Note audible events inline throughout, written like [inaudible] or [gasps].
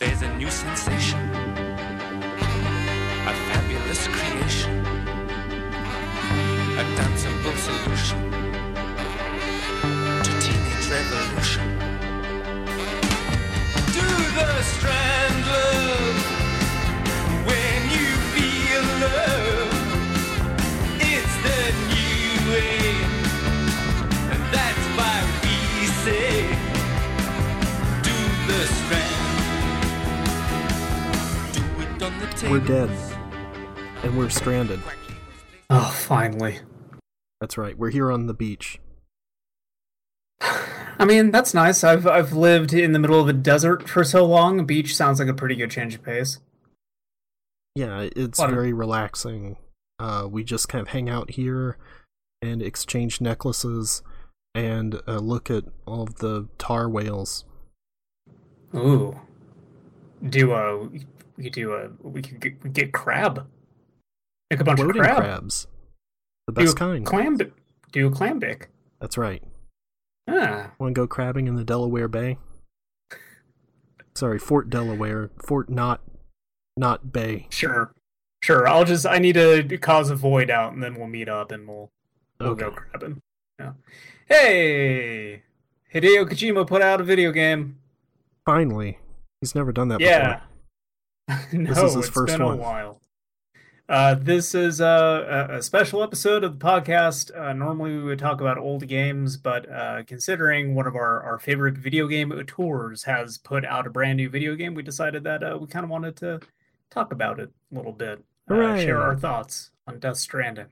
There's a new sensation, a fabulous creation, a danceable solution We're dead. And we're stranded. Oh, finally. That's right. We're here on the beach. [sighs] I mean, that's nice. I've I've lived in the middle of a desert for so long. Beach sounds like a pretty good change of pace. Yeah, it's What a- very relaxing. Uh, we just kind of hang out here and exchange necklaces and uh, look at all of the tar whales. Ooh. Do a we could do a we could get, we get crab. Make a bunch Floating of crab. crabs. The Do best a kind. Clam do a clambic. That's right. Ah. Want to go crabbing in the Delaware Bay? Sorry, Fort Delaware. Fort not not Bay. Sure. Sure. I'll just I need to cause a void out and then we'll meet up and we'll we'll go crabbing. Yeah. Hey Hideo Kojima put out a video game. Finally. He's never done that Yeah. before. [laughs] no, is his it's first been one. a while. Uh, this is uh, a, a special episode of the podcast. Uh, normally, we would talk about old games, but uh, considering one of our, our favorite video game tours has put out a brand new video game, we decided that uh, we kind of wanted to talk about it a little bit, uh, share our thoughts on Death Stranding.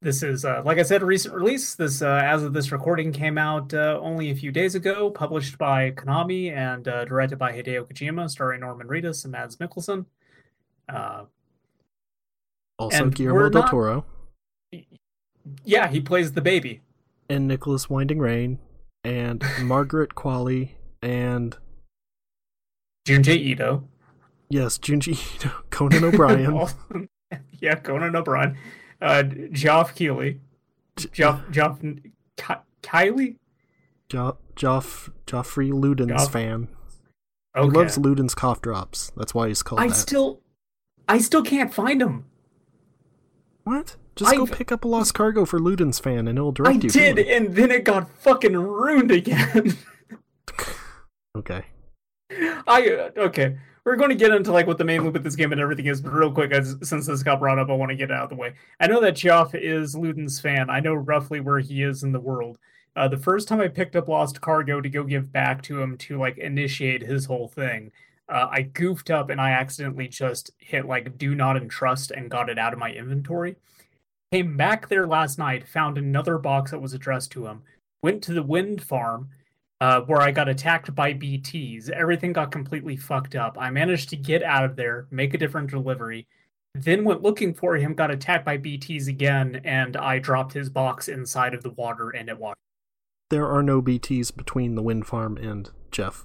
This is, uh, like I said, a recent release. This, uh, as of this recording, came out uh, only a few days ago. Published by Konami and uh, directed by Hideo Kojima, starring Norman Reedus and Mads Mikkelsen. Uh, Also Guillermo del not- Toro yeah, he plays the baby. and Nicholas Winding Rain and [laughs] Margaret Qualley and Junji Ito. yes, Junji Ito, Conan O'Brien. [laughs] yeah, Conan O'Brien. Uh, Geoff Keighley. Geoff, Geoff, Ki- Kylie? Jo- Joff Joffrey Ludens Joff- fan. Okay. He loves Ludens cough drops. That's why he's called I that. still, I still can't find him. What? Just go I've- pick up a lost cargo for Ludens fan and it'll direct I you. to did, it. and then it got fucking ruined again. [laughs] Okay. I uh, okay. We're going to get into like what the main loop of this game and everything is, but real quick, as, since this got brought up, I want to get out of the way. I know that Geoff is Luden's fan. I know roughly where he is in the world. Uh, the first time I picked up Lost Cargo to go give back to him to like initiate his whole thing, uh, I goofed up and I accidentally just hit like do not entrust and got it out of my inventory. Came back there last night, found another box that was addressed to him, went to the wind farm, uh, where I got attacked by BTs. Everything got completely fucked up. I managed to get out of there, make a different delivery, then went looking for him, got attacked by BTs again, and I dropped his box inside of the water and it washed. There are no BTs between the wind farm and Geoff.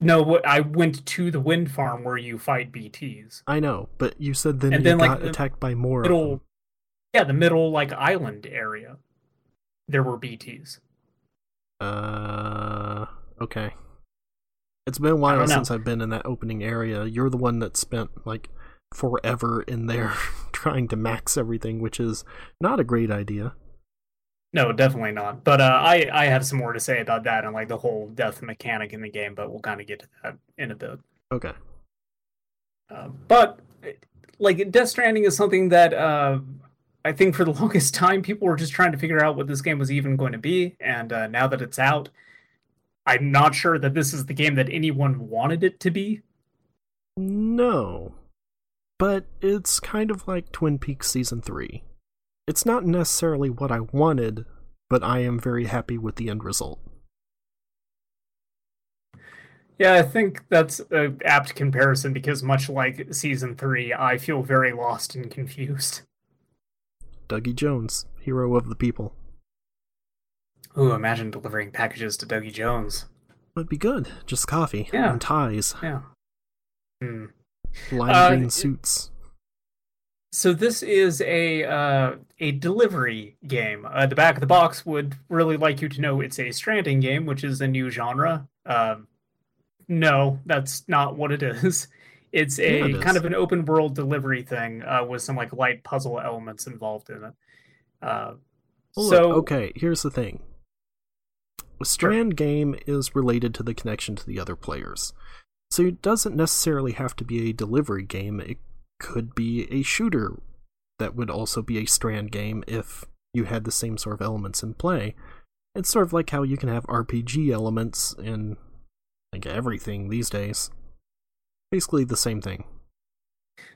No, I went to the wind farm where you fight BTs. I know, but you said then And you then, like, got the attacked by more of Middle, them. yeah, the middle like island area. There were BTs. Uh, okay. It's been a while since I've been in that opening area. You're the one that spent like forever in there [laughs] trying to max everything, which is not a great idea. No, definitely not. But uh, I I have some more to say about that and like the whole death mechanic in the game, but we'll kind of get to that in a bit. Okay. Uh, but like Death Stranding is something that uh, I think for the [laughs] longest time people were just trying to figure out what this game was even going to be, and uh, now that it's out, I'm not sure that this is the game that anyone wanted it to be. No. But it's kind of like Twin Peaks Season 3. It's not necessarily what I wanted, but I am very happy with the end result. Yeah, I think that's an apt comparison because much like season three, I feel very lost and confused. Dougie Jones, hero of the people. Ooh, imagine delivering packages to Dougie Jones. Would be good. Just coffee Yeah. and ties, Yeah. Hmm. lime Uh, green suits. So this is a uh, a delivery game. Uh, the back of the box would really like you to know it's a Stranding game, which is a new genre. Um, no, that's not what it is. [laughs] It's a Yeah, it kind of an open world delivery thing uh, with some like light puzzle elements involved in it. Uh, Well, so look, okay, here's the thing. A strand game is related to the connection to the other players. So it doesn't necessarily have to be a delivery game. It could be a shooter that would also be a strand game if you had the same sort of elements in play. It's sort of like how you can have RPG elements in like everything these days. Basically the same thing.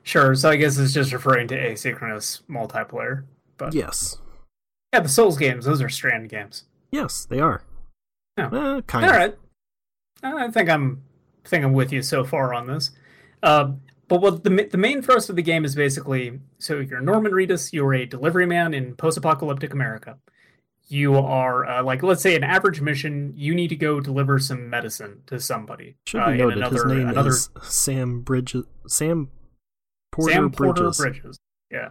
Sure. So I guess it's just referring to asynchronous multiplayer. But Yes. yeah, the Souls games, those are strand games. Yes, they are. Yeah. Eh, kind All of. right. I think I'm I think I'm with you so far on this. Uh, but what the the main thrust of the game is basically so you're Norman Reedus, you're a delivery man in post-apocalyptic America. You are uh, like let's say an average mission, you need to go deliver some medicine to somebody. Should uh, be noted, another, his name another is Sam Bridges. Sam Porter Sam Porter Bridges, Bridges. Yeah.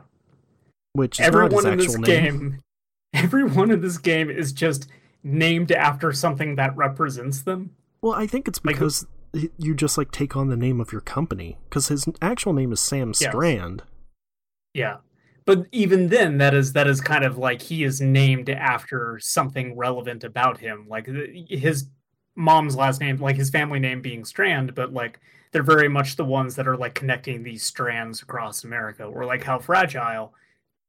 which is everyone in this name. game [laughs] everyone in this game is just named after something that represents them Well, I think it's because y- you just like take on the name of your company because his actual name is Sam Yes. Strand. yeah but even then that is that is kind of like he is named after something relevant about him like his mom's last name like his family name being strand but like they're very much the ones that are like connecting these strands across america or like how fragile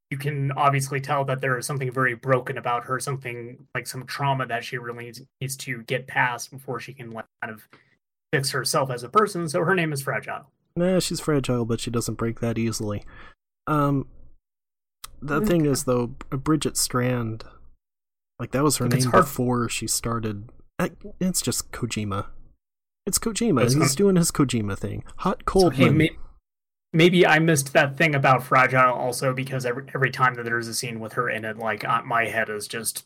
you can obviously tell that there is something very broken about her something like some trauma that she really needs, needs to get past before she can like kind of fix herself as a person so her name is fragile Nah, she's fragile, but she doesn't break that easily. Um, the thing is though, Bridget Strand, like that was her name before she started. It's just Kojima. It's Kojima. It's He's doing his Kojima thing. Hot So, cold. hey, may- maybe I missed that thing about Fragile also because every every time that there's a scene with her in it, like uh, my head is just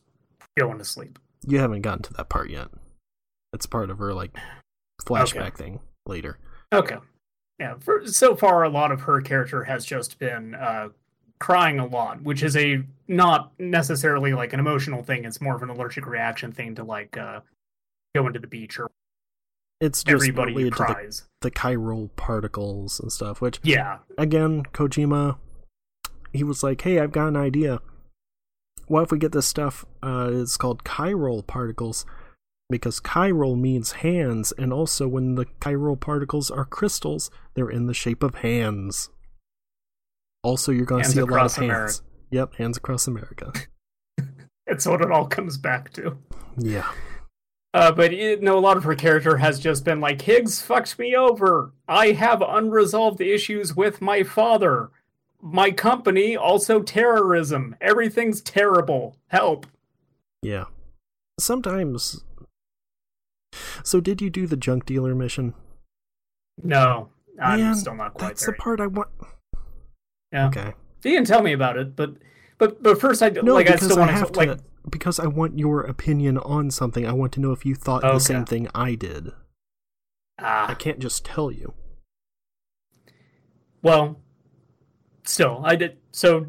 going to sleep. You haven't gotten to that part yet. It's part of her like flashback thing later. Okay, yeah. For, so far, a lot of her character has just been uh, crying a lot, which is a not necessarily like an emotional thing. It's more of an allergic reaction thing to like uh, going to the beach or It's just everybody related to the, the chiral particles and stuff. Which Yeah, again, Kojima, he was like, "Hey, I've got an idea. What if we get this stuff? Uh, it's called chiral particles." Because chiral means hands, and also when the chiral particles are crystals, they're in the shape of hands. Also, you're going to see a lot of hands. America. Yep, hands across America. [laughs] it's what it all comes back to. yeah. Uh, but it, no, a lot of her character has just been like, Higgs fucked me over. I have unresolved issues with my father. My company, also terrorism. Everything's terrible. Help. Yeah. Sometimes. So, did you do the junk dealer mission? No, I'm Man, still not quite That's there. That's the part I want. Yeah, Okay. you can tell me about it, but but but first, I No, like I still I want to like. to. Because I want your opinion on something. I want to know if you thought the same thing I did. I Ah, can't just tell you. well, still, I did. So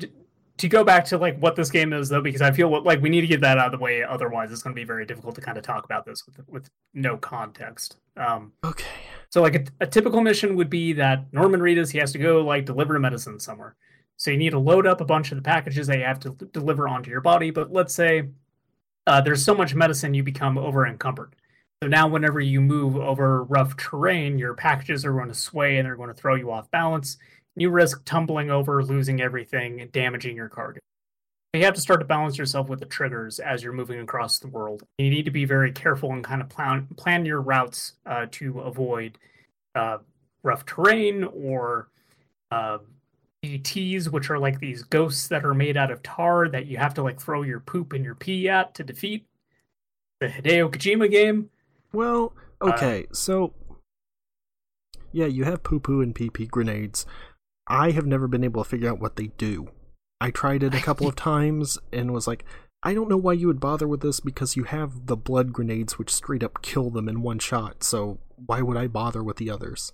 to go back to like what this game is, though, because I feel what like we need to get that out of the way. Otherwise, it's going to be very difficult to kind of talk about this with with no context. Um, Okay. So like a, a typical mission would be that Norman Reedus he has to go like deliver medicine somewhere. So you need to load up a bunch of the packages that you have to deliver onto your body. But let's say uh, there's so much medicine you become over encumbered. So now whenever you move over rough terrain, your packages are going to sway and they're going to throw you off balance. You risk tumbling over, losing everything, and damaging your cargo. You have to start to balance yourself with the triggers as you're moving across the world. You need to be very careful and kind of plan plan your routes uh, to avoid uh, rough terrain or uh, BTs, which are like these ghosts that are made out of tar that you have to like throw your poop and your pee at to defeat. The Hideo Kojima game. Well, Uh, okay. so. Yeah, you have poo poo and pee pee grenades. I have never been able to figure out what they do. I tried it a couple of times and was like, I don't know why you would bother with this because you have the blood grenades which straight up kill them in one shot, so why would I bother with the others?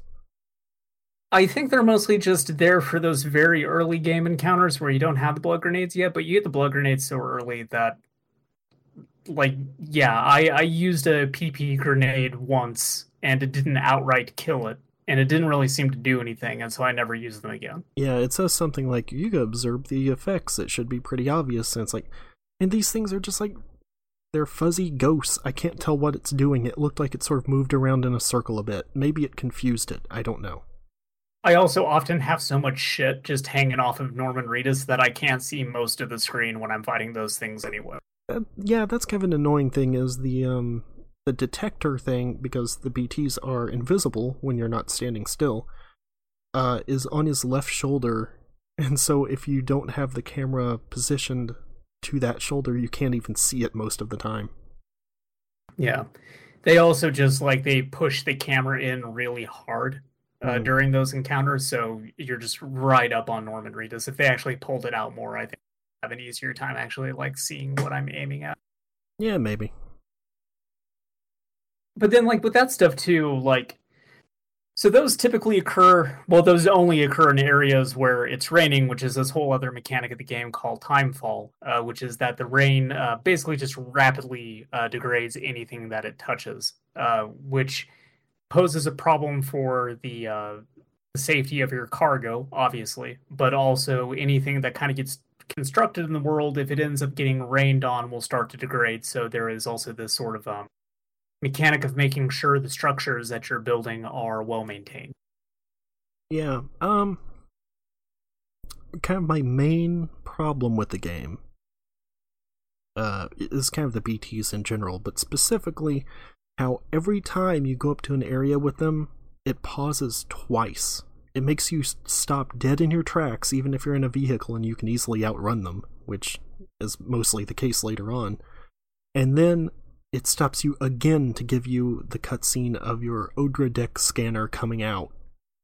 I think they're mostly just there for those very early game encounters where you don't have the blood grenades yet, but you get the blood grenades so early that, like, yeah, I I used a PP grenade once and it didn't outright kill it, and it didn't really seem to do anything, and so I never used them again. Yeah, it says something like you can observe the effects. It should be pretty obvious. And it's like, and these things are just like they're fuzzy ghosts. I can't tell what it's doing. It looked like it sort of moved around in a circle a bit. Maybe it confused it. I don't know. I also often have so much shit just hanging off of Norman Reedus that I can't see most of the screen when I'm fighting those things anyway. Uh, yeah, that's kind of an annoying thing. Is the um the detector thing because the BTs are invisible when you're not standing still. Uh, is on his left shoulder, [laughs] and so if you don't have the camera positioned to that shoulder, you can't even see it most of the time. Yeah. They also just like they push the camera in really hard uh, Mhm. during those encounters, so you're just right up on Norman Reedus. If they actually pulled it out more, I think I have an easier time actually like seeing what I'm aiming at. Yeah, maybe. But then like with that stuff too, like so those typically occur well, those only occur in areas where it's raining, which is this whole other mechanic of the game called timefall, uh, which is that the rain uh, basically just rapidly uh, degrades anything that it touches, uh, which poses a problem for the uh, safety of your cargo, obviously, but also anything that kind of gets constructed in the world, if it ends up getting rained on, will start to degrade. So there is also this sort of um, mechanic of making sure the structures that you're building are well maintained. Yeah. Um. Kind of my main problem with the game. Uh, is kind of the BTs in general, but specifically how every time you go up to an area with them, it pauses twice. It makes you stop dead in your tracks, even if you're in a vehicle and you can easily outrun them, which is mostly the case later on. And then it stops you again to give you the cutscene of your Odradek scanner coming out,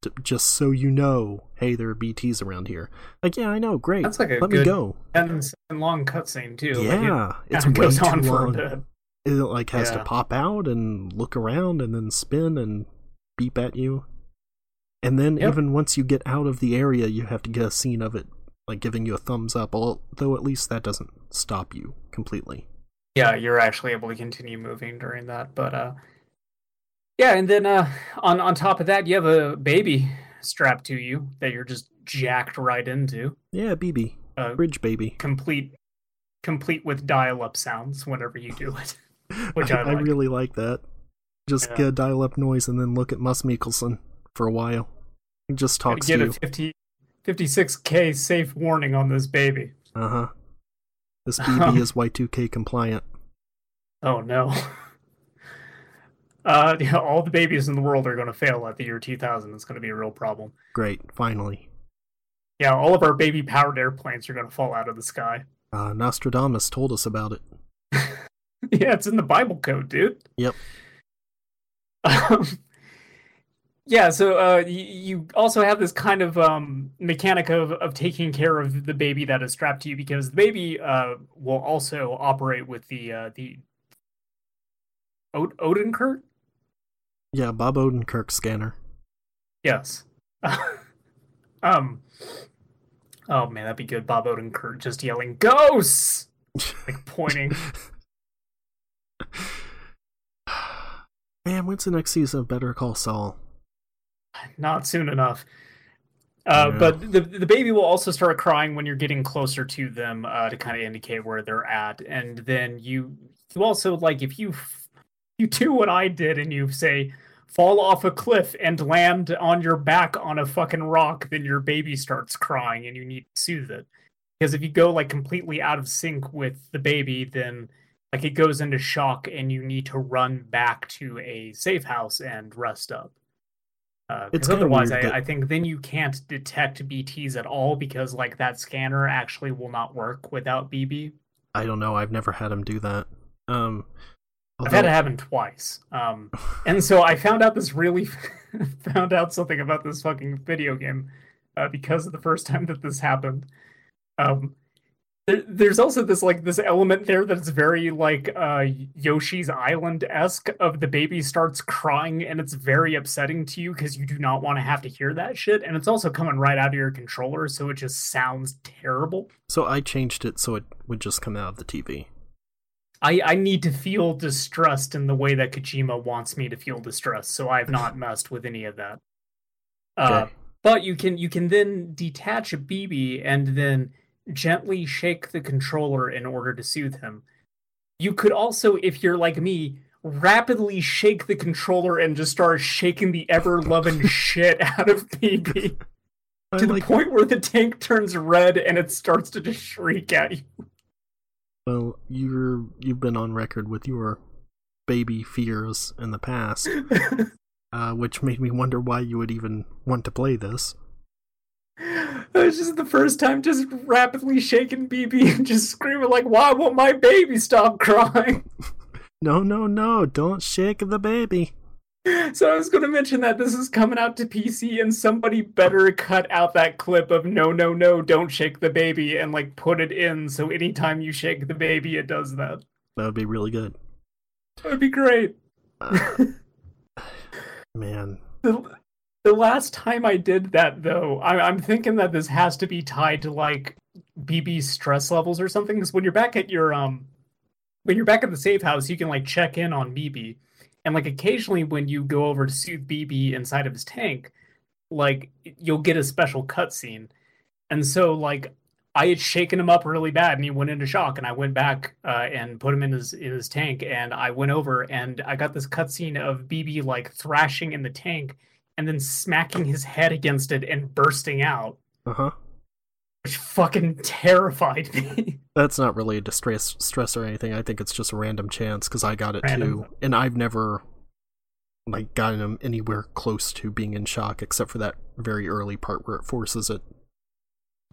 to, just so you know, hey, there are BTs around here. Like, yeah, I know, great. That's like a Let good me go. ten second long cutscene too. Like, it Yeah, [laughs] it's way goes too on for long. It like has to pop out and look around and then spin and beep at you. And then Yep. even once you get out of the area, you have to get a scene of it like giving you a thumbs up. Although at least that doesn't stop you completely. Yeah, you're actually able to continue moving during that. But uh yeah, and then uh on on top of that you have a baby strapped to you that you're just jacked right into. Yeah, BB, Uh bridge baby. complete complete with dial up sounds whenever you do it. [laughs] Which I like. really like that. Just Yeah. get a dial-up noise and then look at Mads Mikkelsen for a while. He just talks get to a you. 50 56k safe warning on this baby. Uh huh. This [laughs] BB is Y2K compliant. Oh no. [laughs] Uh, yeah, all the babies in the world are going to fail at the year 2000. It's going to be a real problem. Great, finally. Yeah, all of our baby powered airplanes are going to fall out of the sky. Uh, Nostradamus told us about it. [laughs] yeah, it's in the Bible code, dude. Yep. Um, yeah, so uh, y- you also have this kind of um, mechanic of, of taking care of the baby that is strapped to you because the baby uh, will also operate with the uh, the Od- Odenkirk. Yeah, Bob Odenkirk scanner. Yes. [laughs] um. Oh man, that'd be good. Bob Odenkirk just yelling "Ghosts!" [laughs] like pointing. Man, when's the next season of Better Call Saul? Not soon enough. Uh, Yeah. But the the baby will also start crying when you're getting closer to them uh, to kind of indicate where they're at, and then you you also like if you you do what I did and you say fall off a cliff and land on your back on a fucking rock, then your baby starts crying and you need to soothe it. Because if you go like completely out of sync with the baby, then like it goes into shock and you need to run back to a safe house and rest up. It's otherwise, weird I, that- I think then you can't detect BTs at all because like that scanner actually will not work without BB. I don't know. I've never had him do that. Um, I've had it happen twice. Um, and so I found out this really [laughs] found out something about this fucking video game uh, because of the first time that this happened. Um, there's also this like this element there that's very like uh, Yoshi's Island esque of the baby starts crying and it's very upsetting to you because you do not want to have to hear that shit and it's also coming right out of your controller so it just sounds terrible. So I changed it so it would just come out of the TV. I, I need to feel distressed in the way that Kojima wants me to feel distressed, so I've not [laughs] messed with any of that. Uh, Okay. but you can you can then detach a BB and then gently shake the controller in order to soothe him. You could also, if you're like me, rapidly shake the controller and just start shaking the ever loving [laughs] shit out of BB I to the like point where the tank turns red and it starts to just shriek at you. Well, you're you've been on record with your baby fears in the past, [laughs] uh, which made me wonder why you would even want to play this. It was just the first time just rapidly shaking BB and just screaming like, why won't my baby stop crying? No, no, no! Don't shake the baby. So I was going to mention that this is coming out to PC, and somebody better cut out that clip of "No, no, no, don't shake the baby" and like put it in. So anytime you shake the baby, it does that. That would be really good. That would be great. Uh, [laughs] man, The, the last time I did that, though, I, I'm thinking that this has to be tied to like BB's stress levels or something. Because when you're back at your um, when you're back at the safe house, you can like check in on BB, and like occasionally when you go over to soothe BB inside of his tank, like you'll get a special cutscene, and so like I had shaken him up really bad, and he went into shock, and I went back uh, and put him in his in his tank, and I went over and I got this cutscene of BB like thrashing in the tank, and then smacking his head against it and bursting out, uh huh. which fucking terrified me. [laughs] That's not really a distress stress or anything. I think it's just a random chance because I got it Random. too, and I've never like gotten him anywhere close to being in shock, except for that very early part where it forces it.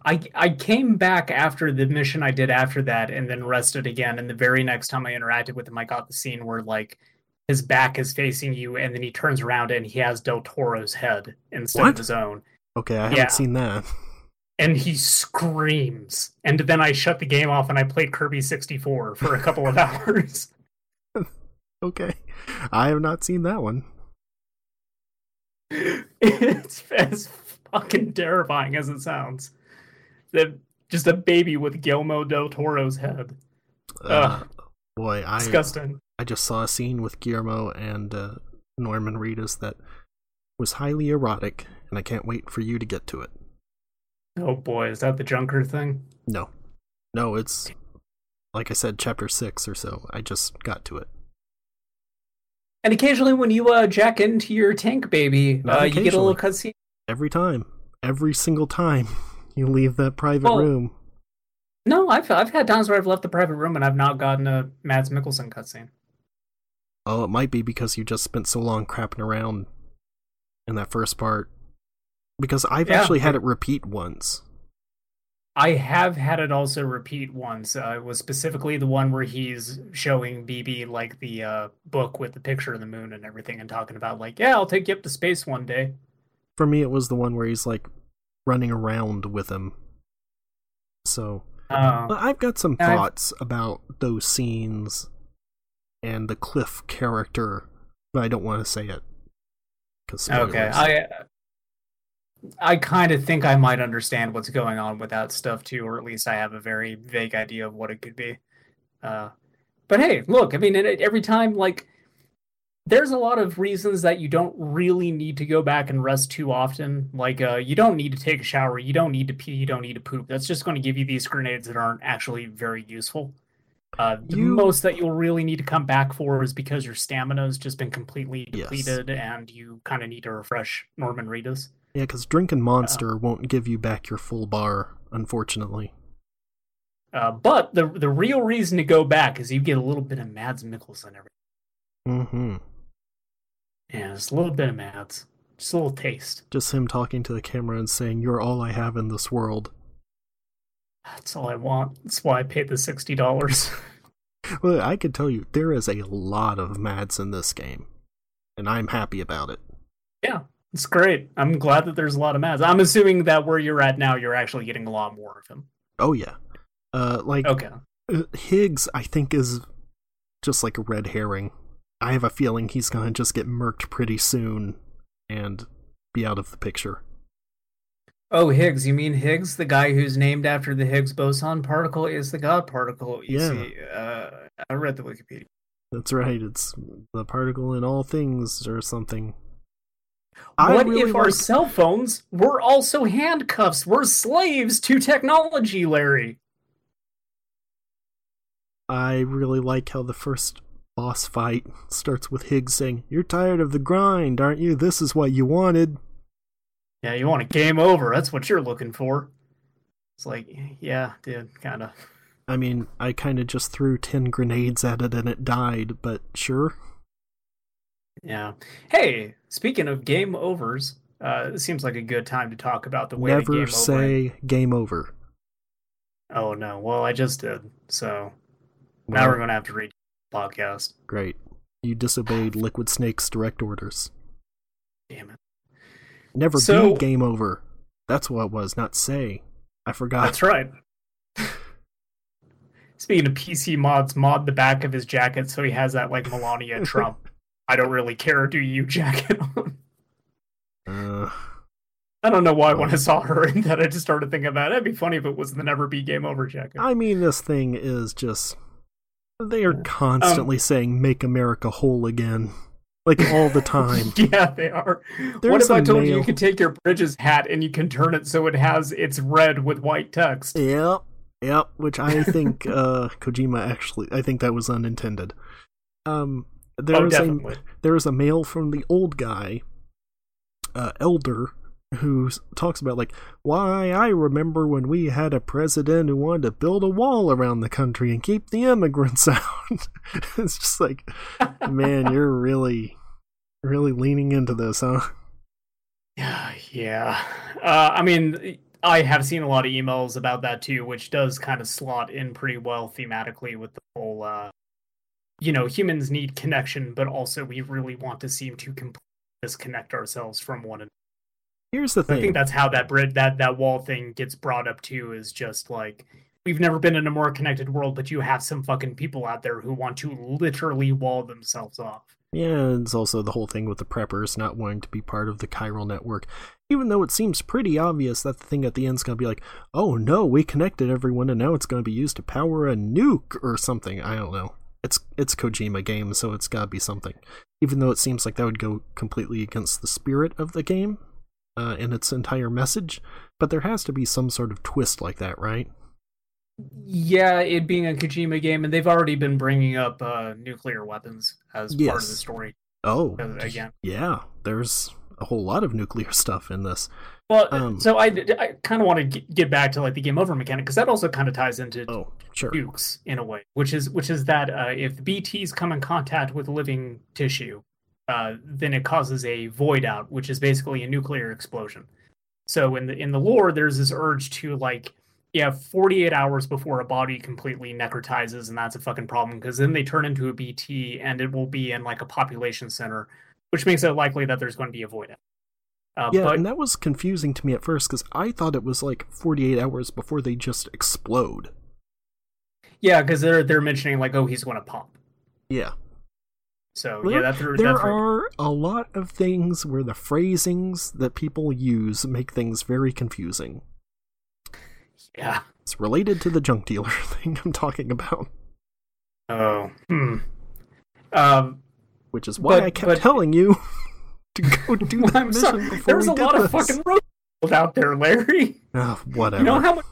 I I came back after the mission I did after that, and then rested again. And the very next time I interacted with him, I got the scene where like his back is facing you, and then he turns around and he has Del Toro's head instead What? of his own. Okay, I haven't Yeah. seen that. and he screams. And then I shut the game off and I played Kirby 64 for a couple of [laughs] hours. Okay, I have not seen that one. [laughs] it's as fucking terrifying as it sounds. That just a baby with Guillermo del Toro's head. Uh, boy, I Disgusting. I just saw a scene with Guillermo and uh, Norman Reedus that was highly erotic, and I can't wait for you to get to it. Oh boy, is that the Junker thing? No, no, it's like I said, chapter six or so. I just got to it. And occasionally, when you uh, jack into your tank, baby, uh, you get a little cutscene. Every time, every single time [laughs] you leave that private Well- room. No, I've I've had times where I've left the private room and I've not gotten a Mads Mikkelsen cutscene. Oh, it might be because you just spent so long crapping around in that first part. Because I've Yeah. actually had it repeat once. I have had it also repeat once. Uh, it was specifically the one where he's showing BB like the uh, book with the picture of the moon and everything, and talking about like, yeah, I'll take you up to space one day. For me, it was the one where he's like running around with him. So Uh, I've got some I've- thoughts about those scenes and the Cliff character, but I don't want to say it. okay. I I kind of think I might understand what's going on with that stuff too, or at least I have a very vague idea of what it could be. Uh, but hey, look, I mean, every time like. There's a lot of reasons that you don't really need to go back and rest too often. Like, uh, you don't need to take a shower, you don't need to pee, you don't need to poop. That's just going to give you these grenades that aren't actually very useful. Uh, the You- most that you'll really need to come back for is because your stamina has just been completely Yes. depleted, and you kind of need to refresh Norman Reedus. Yeah, because Drinking Monster won't give you back your full bar, unfortunately. Uh, but the the real reason to go back is you get a little bit of Mads Mikkelsen every. hmm Yeah, just a little bit of Mads, just a little taste. Just him talking to the camera and saying, You're all I have in this world. That's all I want. That's why I paid the sixty dollars. Well, I can tell you, there is a lot of Mads in this game, and I'm happy about it. yeah, it's great. I'm glad that there's a lot of Mads. I'm assuming that where you're at now, you're actually getting a lot more of him. Oh, yeah. Uh, like, Okay. Uh, Higgs, I think, is just like a red herring. I have a feeling he's gonna just get murked pretty soon and be out of the picture. Oh, Higgs. You mean Higgs, the guy who's named after the Higgs boson particle, is the God particle? You Yeah. see, uh, I read the Wikipedia. That's right. It's the particle in all things or something. What really if our like- cell phones were also handcuffs? We're slaves to technology, Larry. I really like how the first boss fight starts with Higgs saying, "You're tired of the grind, aren't you? This is what you wanted." Yeah, you want a game over. That's what you're looking for. It's like, yeah, dude, kind of. I mean, I kind of just threw 10 grenades at it and it died, but sure. Yeah. Hey, speaking of game overs, uh, it seems like a good time to talk about the way game Never over. say game over. Oh no. Well, I just did. So now we're gonna have to read the podcast. Great. You disobeyed Liquid Snake's direct orders. Damn it. Never So- be game over. That's what it was, not say. I forgot. That's right. [laughs] Speaking of PC mods, mod the back of his jacket so he has that like Melania [laughs] Trump. I don't really care, do you [laughs] jacket on? Uh, I don't know why when I saw her and that I just started thinking about it. It'd be funny if it was the never be game over jacket. I mean, this thing is just. They are Um, constantly saying, make America whole again. Like all the time. [laughs] yeah, they are. what if I told you you could take your Bridges hat and you can turn it so it has it's red with white text? Yep, yep. Which I think [laughs] uh, Kojima actually, I think that was unintended. Um, Oh, there's a definitely. there's a mail from the old guy, uh, Elder, who talks about like why I remember when we had a president who wanted to build a wall around the country and keep the immigrants [laughs] out. it's just like, man, you're [laughs] really, really leaning into this, huh? Yeah, yeah. Uh, I mean, I have seen a lot of emails about that too, which does kind of slot in pretty well thematically with the whole, uh, you know, humans need connection, but also we really want to seem to completely disconnect ourselves from one another. Here's the thing. I think that's how that bridge, that that wall thing gets brought up too. Is just like we've never been in a more connected world, but you have some fucking people out there who want to literally wall themselves off. Yeah, it's also the whole thing with the preppers not wanting to be part of the chiral network. Even though it seems pretty obvious that the thing at the end's gonna be like, oh no, we connected everyone and now it's gonna be used to power a nuke or something. I don't know. It's it's Kojima game, so it's gotta be something. Even though it seems like that would go completely against the spirit of the game uh, and its entire message, but there has to be some sort of twist like that, right? Yeah, it being a Kojima game, and they've already been bringing up uh, nuclear weapons as part of the story Oh, uh, again. yeah. There's a whole lot of nuclear [laughs] stuff in this. Well, Um, so I, I kind of want to get back to like the game over mechanic because that also kind of ties into Oh, sure. nukes in a way, which is which is that uh, if the BTs come in contact with living tissue, uh, then it causes a void out, which is basically a nuclear explosion. So in the in the lore, there's this urge to like, yeah, 48 hours before a body completely necrotizes, and that's a fucking problem because then they turn into a BT and it will be in like a population center, which makes it likely that there's going to be a void out. Uh, Yeah, but and that was confusing to me at first because I thought it was like 48 hours before they just explode. yeah, because they're they're mentioning like, oh, he's going to pop. Yeah. So Well, yeah, There are a lot of things where the phrasings that people use make things very confusing. yeah. It's related to the junk dealer [laughs] thing I'm talking about, Oh, hmm. Um, which is why But- I kept but- telling you [laughs] to go [laughs] do that I'm mission sorry. before There's we a did lot of fucking roads out there, Larry. Ah, whatever. You know how much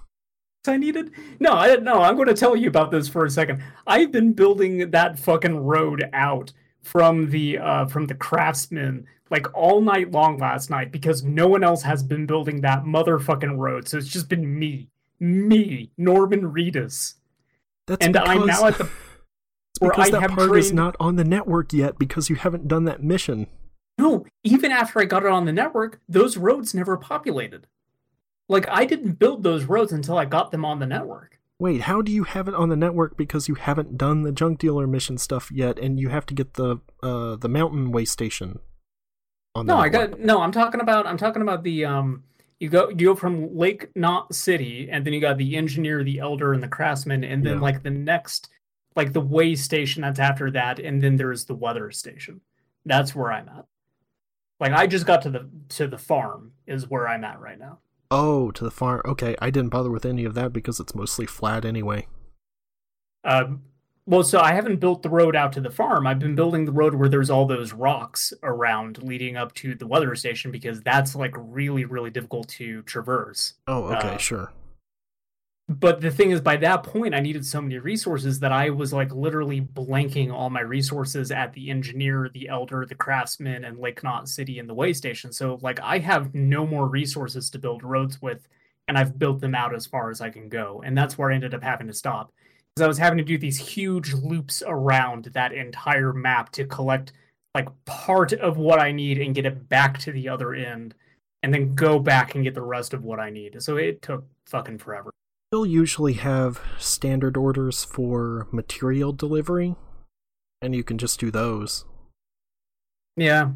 I needed? No, I didn't know. I'm going to tell you about this for a second. I've been building that fucking road out from the uh from the craftsman like all night long last night because no one else has been building that motherfucking road. So it's just been me, me, Norman Reedus, That's and I'm now at the [laughs] [laughs] where because I that have part is not on the network yet because you haven't done that mission. No, even after I got it on the network, those roads never populated. Like I didn't build those roads until I got them on the network. Wait, how do you have it on the network because you haven't done the junk dealer mission stuff yet, and you have to get the uh the mountain way station? On the No, I got no. I'm talking about. I'm talking about the um. You go you go from Lake Knot City, and then you got the engineer, the elder, and the craftsman, and then Yeah. like the next, like the way station that's after that, and then there's the weather station. That's where I'm at. Like I just got to the to the farm is where I'm at right now. Oh, to the farm. Okay, I didn't bother with any of that because it's mostly flat anyway. Um, well, so I haven't built the road out to the farm. I've been building the road where there's all those rocks around leading up to the weather station because that's like really, really difficult to traverse. Oh, okay, Uh, sure. But the thing is, by that point, I needed so many resources that I was like literally blanking all my resources at the engineer, the elder, the craftsman, and Lake Knot City and the way station. So, like, I have no more resources to build roads with, and I've built them out as far as I can go. And that's where I ended up having to stop because I was having to do these huge loops around that entire map to collect like part of what I need and get it back to the other end, and then go back and get the rest of what I need. So it took fucking forever. You'll usually have standard orders for material delivery, and you can just do those. Yeah.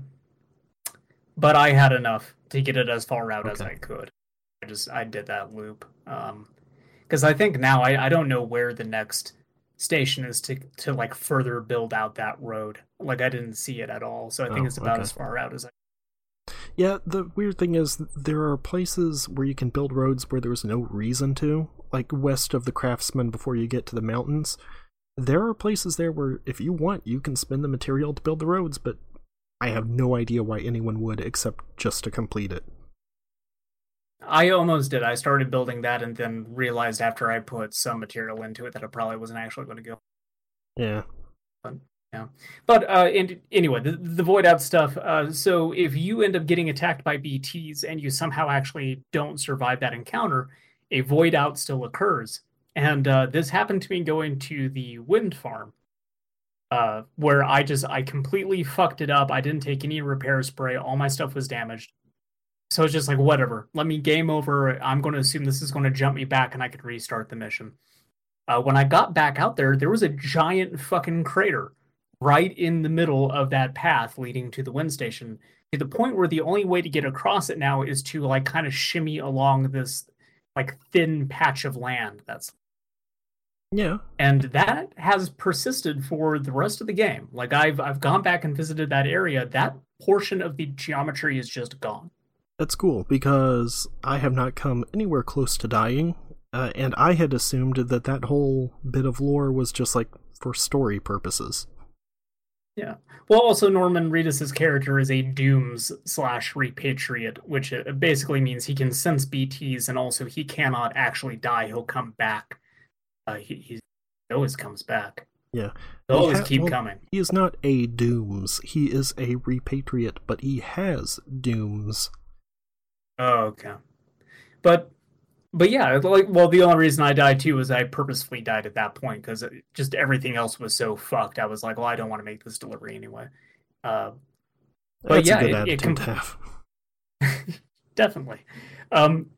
But I had enough to get it as far out as I could. I just I did that loop. Um because I think now I, I don't know where the next station is to to like further build out that road. Like I didn't see it at all. So I think Oh, it's about okay. as far out as I Yeah, the weird thing is there are places where you can build roads where there's no reason to, like west of the craftsman before you get to the mountains. There are places there where if you want, you can spend the material to build the roads, but I have no idea why anyone would except just to complete it. I almost did. I started building that and then realized after I put some material into it that it probably wasn't actually going to go. Yeah. But uh, and anyway, the, the void out stuff. Uh, so if you end up getting attacked by BTs and you somehow actually don't survive that encounter, a void out still occurs. And uh, this happened to me going to the wind farm, uh, where I just I completely fucked it up. I didn't take any repair spray. All my stuff was damaged. So it's just like whatever. Let me game over. I'm going to assume this is going to jump me back, and I could restart the mission. Uh, when I got back out there, there was a giant fucking crater right in the middle of that path leading to the wind station to the point where the only way to get across it now is to like kind of shimmy along this like thin patch of land that's Yeah. and that has persisted for the rest of the game like i've i've gone back and visited that area that portion of the geometry is just gone That's cool because I have not come anywhere close to dying, uh, and I had assumed that that whole bit of lore was just like for story purposes. Well also norman reedus's character is a dooms slash repatriate which uh, basically means he can sense bts and also he cannot actually die he'll come back uh, he, he always comes back Yeah. They'll He always ha- keep well, coming. He is not a Dooms. He is a repatriate, but he has Dooms. Oh, okay. But, but yeah, like, well, the only reason I died too was I purposefully died at that point because just everything else was so fucked. I was like, well, I don't want to make this delivery anyway. Uh, But That's yeah, a good it- it com- [laughs] definitely. Um,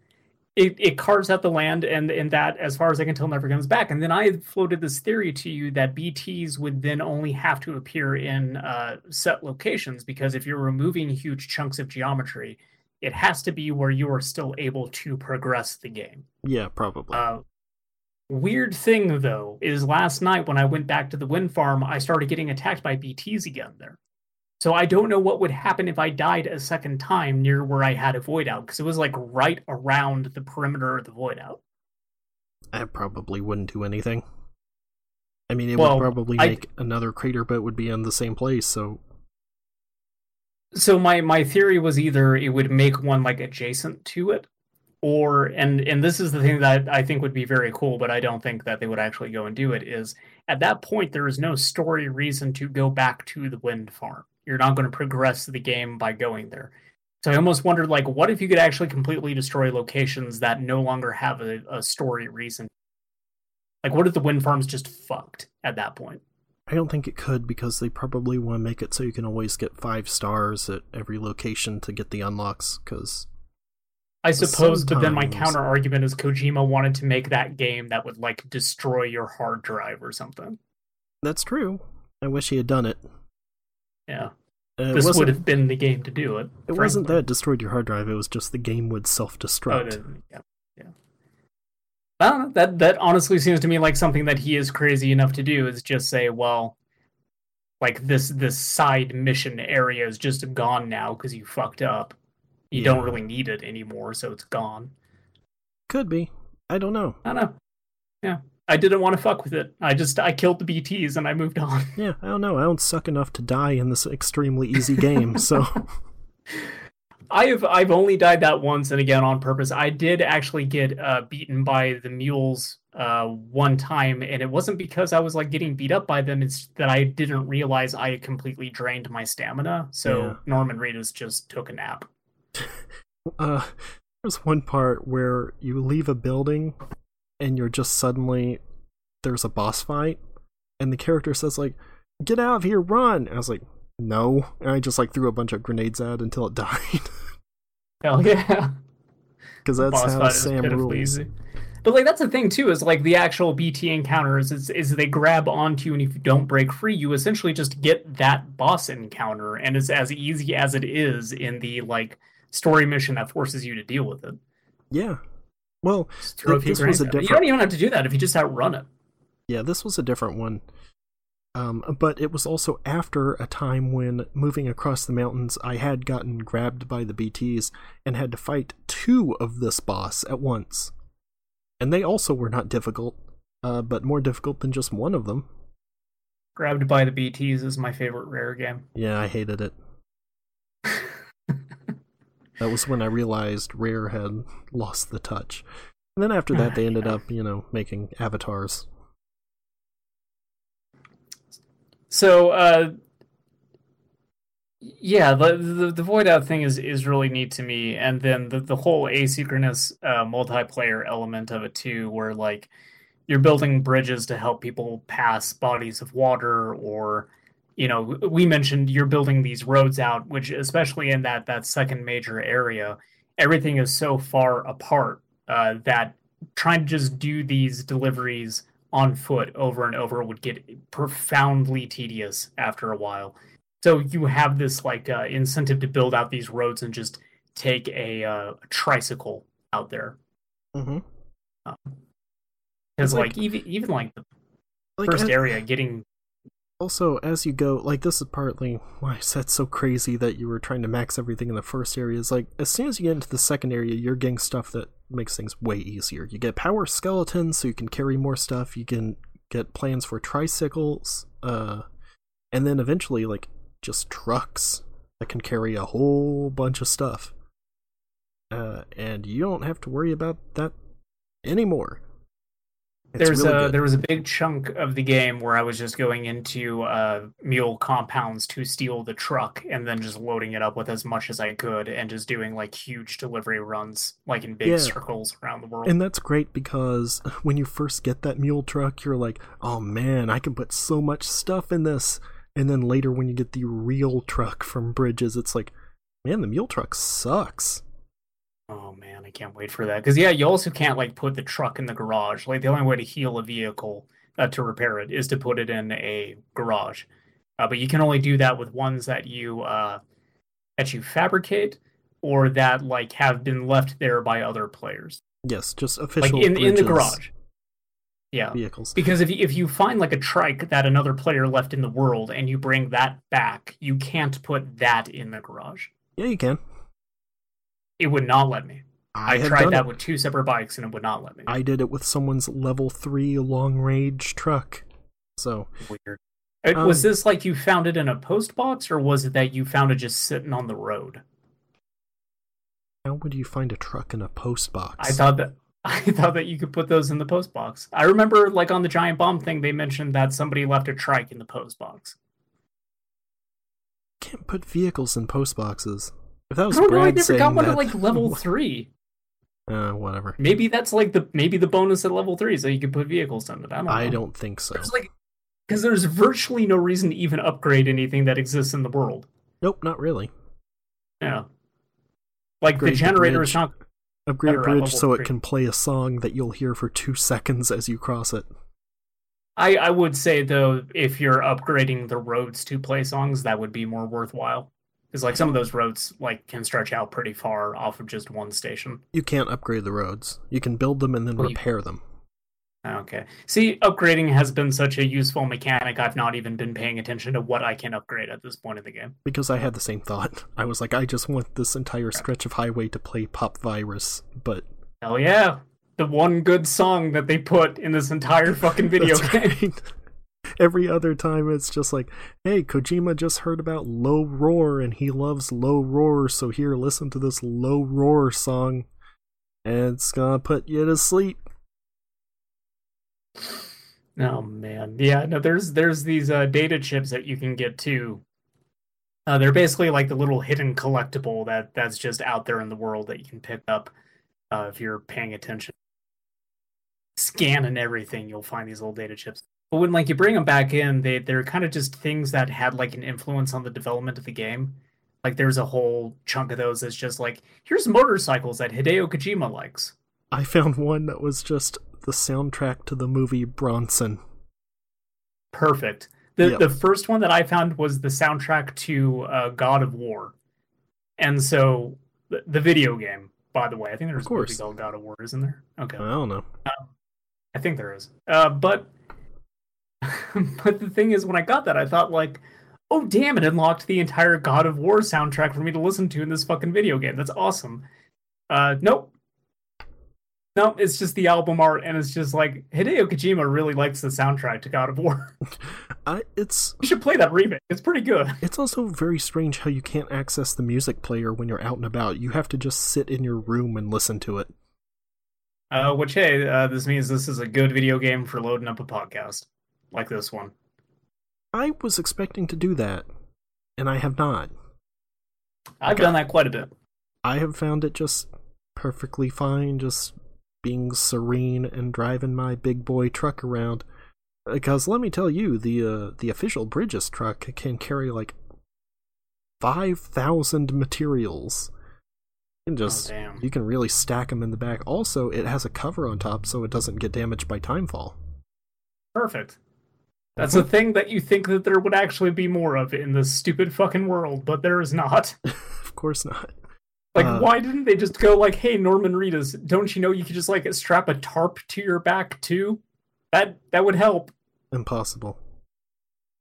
it, it carves out the land, and and that, as far as I can tell, never comes back. And then I floated this theory to you that BTS would then only have to appear in uh, set locations because if you're removing huge chunks of geometry, it has to be where you are still able to progress the game. Yeah, probably. Uh, weird thing though is last night when I went back to the wind farm, I started getting attacked by BTs again there. So I don't know what would happen if I died a second time near where I had a void out because it was like right around the perimeter of the void out. That probably wouldn't do anything. I mean, it Well, would probably I- make another crater, but it would be in the same place. So So my my theory was either it would make one like adjacent to it, or and and this is the thing that I think would be very cool, but I don't think that they would actually go and do it. Is at that point there is no story reason to go back to the wind farm. You're not going to progress the game by going there. So I almost wondered, like, what if you could actually completely destroy locations that no longer have a, a story reason? Like, what if the wind farm's just fucked at that point? I don't think it could because they probably want to make it so you can always get five stars at every location to get the unlocks. Because I suppose, but then my counter argument is Kojima wanted to make that game that would like destroy your hard drive or something. that's true. I wish he had done it. Yeah, Uh, this would have been the game to do it. it wasn't that it destroyed your hard drive. It was just the game would self Oh, destruct. it- yeah, yeah. I. That that honestly seems to me like something that he is crazy enough to do. Is just say, well, like this this side mission area is just gone now because you fucked up. You don't really need it anymore, so it's gone. could be. I don't know. I don't know. Yeah. I didn't want to fuck with it. I just I killed the BTs and I moved on. Yeah, I don't know. I don't suck enough to die in this extremely easy game, so [laughs] I've I've only died that once and again on purpose. I did actually get uh, beaten by the mules uh, one time, and it wasn't because I was like getting beat up by them. It's that I didn't realize I completely drained my stamina. So Yeah. Norman Reedus just took a nap. [laughs] uh there's one part where you leave a building and you're just suddenly there's a boss fight and the character says like get out of here run and i was like no and i just like threw a bunch of grenades at it until it [laughs] died Hell yeah. [laughs] because that's how sam rules easy. But like that's the thing too is like the actual BT encounters is is they grab onto you and if you don't break free you essentially just get that boss encounter and it's as easy as it is in the like story mission that forces you to deal with it. yeah well Just throw a If few this was a it. You don't even have to do that if you just outrun it. yeah this was a different one um, but it was also after a time when moving across the mountains i had gotten grabbed by the bts and had to fight two of this boss at once. And they also were not difficult uh, but more difficult than just one of them. Grabbed by the BTs is my favorite rare game. yeah i hated it. That was when i realized rare had lost the touch. And then after that they [laughs] ended up you know making avatars So, uh, yeah, the, the the void out thing is is really neat to me, and then the the whole asynchronous uh, multiplayer element of it too, where like you're building bridges to help people pass bodies of water, or you know, we mentioned you're building these roads out, which especially in that that second major area, everything is so far apart uh, that trying to just do these deliveries on foot over and over would get profoundly tedious after a while. So you have this like uh, incentive to build out these roads and just take a, uh, tricycle out there mm-hmm. because like- like, even even like the like, first area getting Also, as you go, like this is partly why I said so crazy that you were trying to max everything in the first area. Is like as soon as you get into the second area, you're getting stuff that makes things way easier. You get power skeletons, so you can carry more stuff. You can get plans for tricycles, uh, and then eventually, like just trucks that can carry a whole bunch of stuff. Uh, and you don't have to worry about that anymore. It's there's really a good. there was a big chunk of the game where I was just going into uh, mule compounds to steal the truck and then just loading it up with as much as I could and just doing like huge delivery runs like in big Yeah. circles around the world. And that's great because [laughs] when you first get that mule truck, you're like, oh man, I can put so much stuff in this. And then later, when you get the real truck from Bridges, it's like, man, the mule truck sucks. Oh man, I can't wait for that. Because yeah, you also can't like put the truck in the garage. Like the only way to heal a vehicle uh, to repair it is to put it in a garage. Uh, but you can only do that with ones that you uh, that you fabricate or that like have been left there by other players, Yes, just like official in in the garage. Yeah, vehicles. because if you, if you find like a trike that another player left in the world and you bring that back, you can't put that in the garage. Yeah, you can. It would not let me. I, had tried that it. with two separate bikes and it would not let me. I did it with someone's level three long range truck. So Weird. Uh, Um, was this like you found it in a post box, or was it that you found it just sitting on the road? how would you find a truck in a post box? I thought that [laughs] I thought that you could put those in the post box. I remember, like on the giant bomb thing, they mentioned that somebody left a trike in the post box. can't put vehicles in post boxes. If that I was don't know. I never got one that, at like level three. uh, whatever. Maybe that's like the maybe the bonus at level three, so you can put vehicles on it. I don't. Know. I don't think so. There's like because there's virtually no reason to even upgrade anything that exists in the world. Nope, not really. Yeah. Like Upgrade the generator is not Upgrade at bridge so it can play a song that you'll hear for two [laughs] seconds as you cross it. I, I would say though, if you're upgrading the roads to play songs, that would be more worthwhile. Because like some of those roads like can stretch out pretty far off of just one station. You can't upgrade the roads. You can build them and then Well, you- repair them. Okay. See, upgrading has been such a useful mechanic. I've not even been paying attention to what I can upgrade at this point in the game. Because I had the same thought. [laughs] I was like, I just want this entire stretch of highway to play Pop Virus, but Hell yeah. the one good song that they put in this entire fucking [laughs] video game. right. [laughs] Every other time it's just like, hey, Kojima just heard about Low Roar and he loves Low Roar, so here, listen to this Low Roar song. And it's gonna put you to sleep. Oh man, yeah. No, there's there's these uh, data chips that you can get too. Uh, they're basically like the little hidden collectible that that's just out there in the world that you can pick up uh, if you're paying attention. Scan and everything, you'll find these little data chips. But when like you bring them back in, they they're kind of just things that had like an influence on the development of the game. Like there's a whole chunk of those that's just like here's motorcycles that Hideo Kojima likes. I found one that was just the soundtrack to the movie Bronson. Perfect. The Yep. the first one that I found was the soundtrack to uh, God of War, and so the, the video game. By the way, I think there's a movie course. called God of War, isn't there? Okay, I don't know. I think there is. Uh, but [laughs] but the thing is, when I got that, I thought like, oh damn, it unlocked the entire God of War soundtrack for me to listen to in this fucking video game. That's awesome. Uh, nope. No, it's just the album art, and it's just like Hideo Kojima really likes the soundtrack to God of War. [laughs] [laughs] I it's You should play that remake. It's pretty good. it's also very strange how you can't access the music player when you're out and about. You have to just sit in your room and listen to it. Uh, which hey, uh, this means this is a good video game for loading up a podcast like this one. I was expecting to do that, and I have not. I've Okay. done that quite a bit. I have found it just perfectly fine, just being serene and driving my big boy truck around. Because let me tell you, the uh, the official Bridges truck can carry like five thousand materials. And just oh damn. you can really stack them in the back. Also, it has a cover on top so it doesn't get damaged by timefall. Perfect. That's a thing that you think that there would actually be more of in this stupid fucking world, but there is not. [laughs] of course not. Like, Uh, why didn't they just go like, "Hey, Norman Reedus, don't you know you could just like strap a tarp to your back too? That that would help." impossible.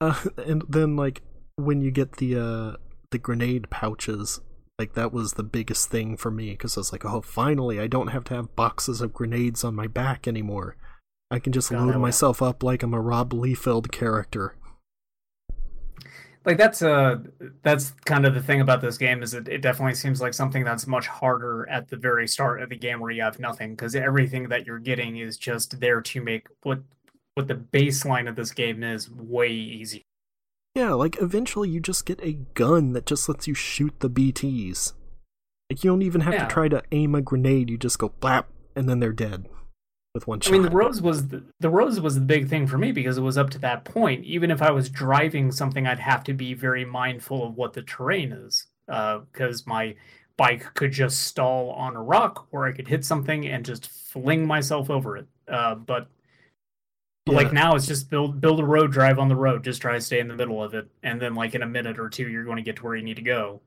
Uh, [laughs] and then like when you get the uh the grenade pouches, like that was the biggest thing for me because I was like, oh, finally, I don't have to have boxes of grenades on my back anymore. I can just God, load myself up like I'm a Rob Liefeld character. like that's uh that's kind of the thing about this game is it, it definitely seems like something that's much harder at the very start of the game where you have nothing because everything that you're getting is just there to make what what the baseline of this game is way easier Yeah, like eventually you just get a gun that just lets you shoot the BTs. Like you don't even have Yeah. to try to aim a grenade. You just go blap, and then they're dead with one i mean the rose was the, the rose was the big thing for me because it was up to that point even if i was driving something i'd have to be very mindful of what the terrain is because my bike could just stall on a rock or i could hit something and just fling myself over it uh, but Yeah. Like now, it's just build build a road, drive on the road, just try to stay in the middle of it, and then like in a minute or two, you're going to get to where you need to go.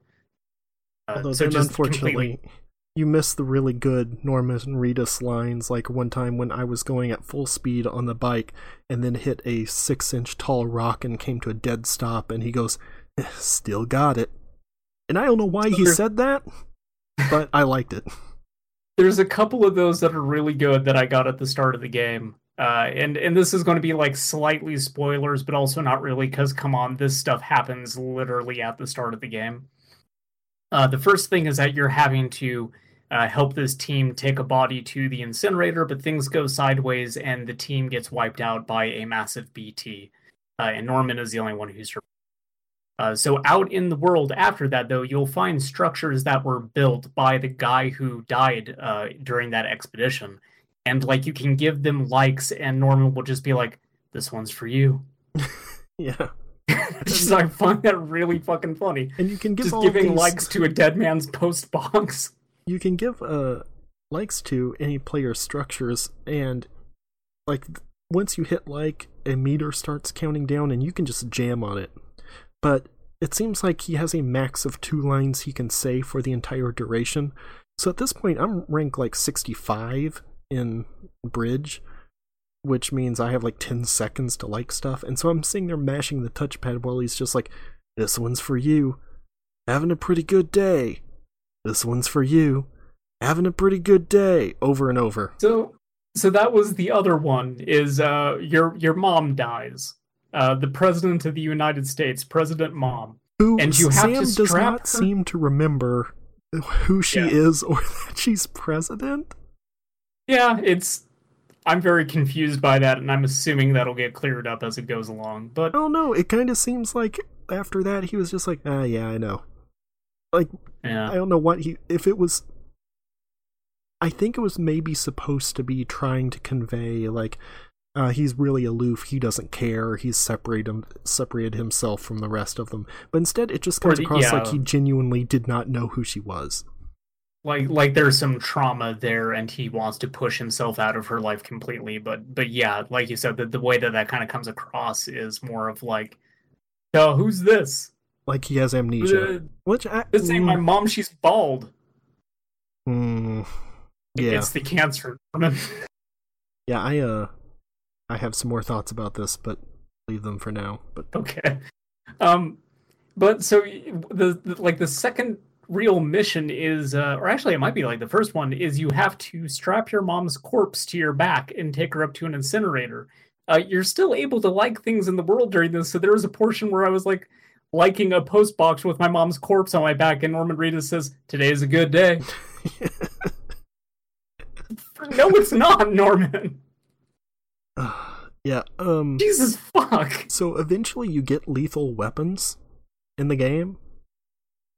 Uh, Although so then, just unfortunately, completely- you miss the really good Norman Reedus lines. Like one time when I was going at full speed on the bike and then hit a six-inch tall rock and came to a dead stop, and he goes, "Eh, "Still got it." And I don't know why he said that, but I liked it. [laughs] there's a couple of those that are really good that I got at the start of the game. Uh, and and this is going to be like slightly spoilers, but also not really because come on, this stuff happens literally at the start of the game. Uh, the first thing is that you're having to uh, help this team take a body to the incinerator, but things go sideways and the team gets wiped out by a massive BT. Uh, and Norman is the only one who's survived. Uh, so out in the world after that, though, you'll find structures that were built by the guy who died uh, during that expedition, and like you can give them likes, and Norman will just be like, "This one's for you." [laughs] [laughs] Yeah, just I find that really fucking funny. and you can give just giving these, likes to a dead man's post box. You can give uh likes to any player structures and like once you hit like a meter starts counting down and you can just jam on it. But it seems like he has a max of two lines he can say for the entire duration. So at this point i'm ranked like 65 in bridge which means i have like 10 seconds to like stuff. And so i'm sitting there mashing the touchpad while he's just like this one's for you. Having a pretty good day this one's for you. having a pretty good day over and over. So so that was the other one is uh your your mom dies. Uh the president of the United States, President Mom. Who And you have Sam to does not her- seem to remember who she Yeah. is or [laughs] that she's president. Yeah, it's I'm very confused by that and I'm assuming that'll get cleared up as it goes along. But oh don't. It kind of seems like after that he was just like, ah, yeah, I know. Like yeah. I don't know what he if it was. I think it was maybe supposed to be trying to convey like. Uh, he's really aloof. He doesn't care. He's separated him, separated himself from the rest of them. But instead, it just comes across like he genuinely did not know who she was. like like there's some trauma there and he wants to push himself out of her life completely but but yeah like you said the, the way that that kind of comes across is more of like oh who's this Like he has amnesia. Uh, Which I, my mm, mom she's bald mm, yeah, it's the cancer [laughs] yeah. I uh, I have some more thoughts about this, but leave them for now. But okay um but so the, the like the second real mission is uh or actually it might be like the first one is you have to strap your mom's corpse to your back and take her up to an incinerator uh you're still able to like things in the world during this so there was a portion where i was like liking a post box with my mom's corpse on my back and norman reedus says today is a good day [laughs] no it's not norman [sighs] yeah, um. jesus fuck So eventually, you get lethal weapons in the game.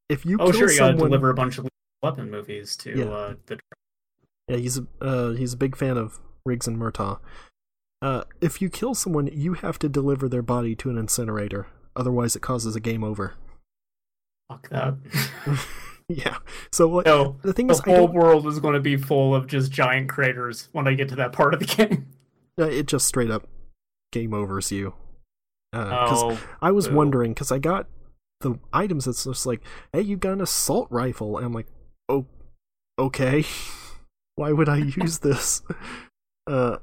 If you oh kill sure you gotta someone, deliver a bunch of weapon movies to Yeah. uh the yeah, he's a uh, he's a big fan of Riggs and Murtaugh. Uh, if you kill someone, you have to deliver their body to an incinerator. Otherwise, it causes a game over. fuck that [laughs] yeah. So like, no the thing the is, I whole world is going to be full of just giant craters when I get to that part of the [laughs] game. uh, it just straight up game overs you. Because oh, I was wondering because I got the items that's just like, hey, you got an assault rifle, and I'm like, oh, okay, [laughs] why would I use this? Uh,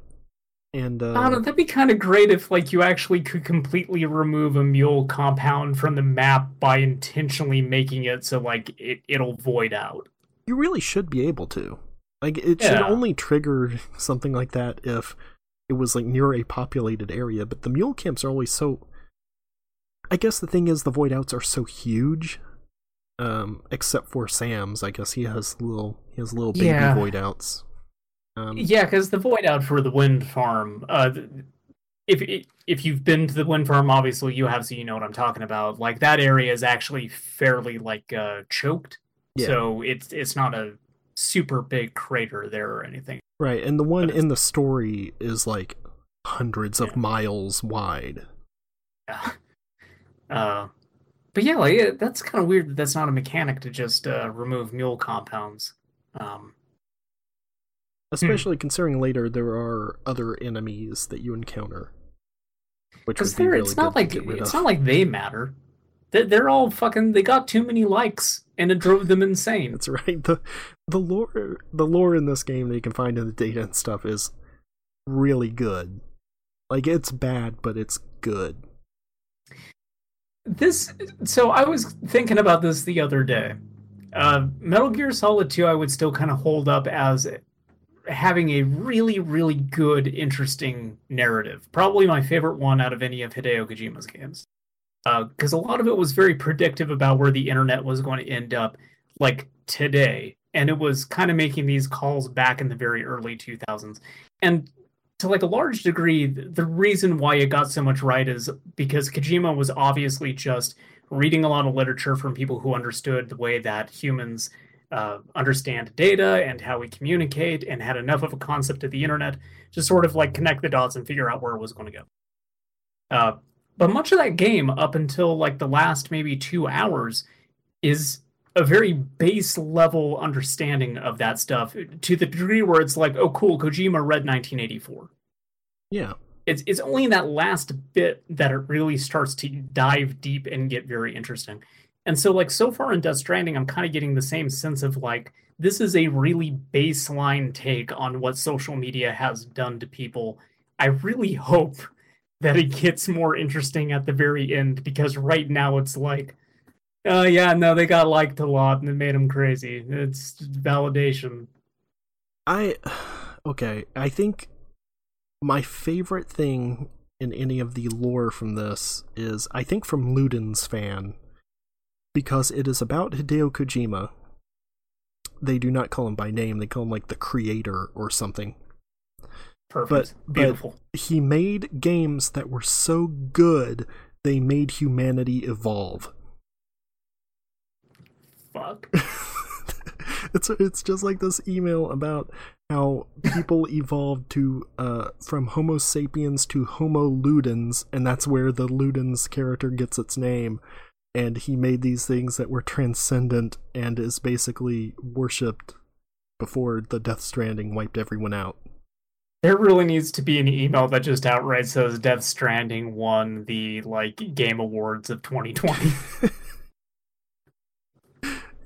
and uh, I don't know, that'd be kind of great if like you actually could completely remove a mule compound from the map by intentionally making it so like it it'll void out. you really should be able to. Like, it should only trigger [laughs] something like that if it was like near a populated area. But the mule camps are always so. I guess the thing is the void outs are so huge. Um, except for Sam's, I guess he has little he has little baby Yeah. void outs. Um, Yeah, because the void out for the wind farm, uh, if if you've been to the wind farm, obviously you have, so you know what I'm talking about. Like that area is actually fairly like uh, choked, Yeah. so it's it's not a super big crater there or anything. Right, and the one in the story is like hundreds of Yeah. miles wide. Yeah. [laughs] Uh, but yeah, like that's kind of weird that that's not a mechanic to just uh, remove mule compounds. Um, Especially Hmm. considering later there are other enemies that you encounter. Which would be really it's not like it's of. not like they matter. They're, they're all fucking. They got too many likes, and it drove them insane. That's right. The the lore the lore in this game that you can find in the data and stuff is really good. Like it's bad, but it's good. This. So I was thinking about this the other day. Uh, Metal Gear Solid 2, I would still kind of hold up as having a really, really good, interesting narrative. Probably my favorite one out of any of Hideo Kojima's games. Uh, because a lot of it was very predictive about where the internet was going to end up, like today. And it was kind of making these calls back in the very early 2000s. And to like a large degree, the reason why it got so much right is because Kojima was obviously just reading a lot of literature from people who understood the way that humans uh, understand data and how we communicate and had enough of a concept of the internet to sort of like connect the dots and figure out where it was going to go. Uh, but much of that game, up until like the last maybe two hours, is a very base level understanding of that stuff to the degree where it's like, oh, cool, Kojima read 1984 Yeah. it's it's only in that last bit that it really starts to dive deep and get very interesting. And so like so far in Death Stranding, I'm kind of getting the same sense of like this is a really baseline take on what social media has done to people. I really hope that it gets more interesting at the very end because right now it's like Uh, yeah, no, they got liked a lot and it made them crazy. It's validation. I okay, I think my favorite thing in any of the lore from this is I think from Ludens Fan because it is about Hideo Kojima. They do not call him by name, they call him like the creator or something. Perfect. But- Beautiful. He made games that were so good they made humanity evolve. Fuck. [laughs] it's it's just like this email about how people [laughs] evolved to uh from Homo sapiens to Homo ludens, and that's where the ludens character gets its name. And he made these things that were transcendent and is basically worshipped before the Death Stranding wiped everyone out. There really needs to be an email that just outright says Death Stranding won the like game awards of 2020. [laughs]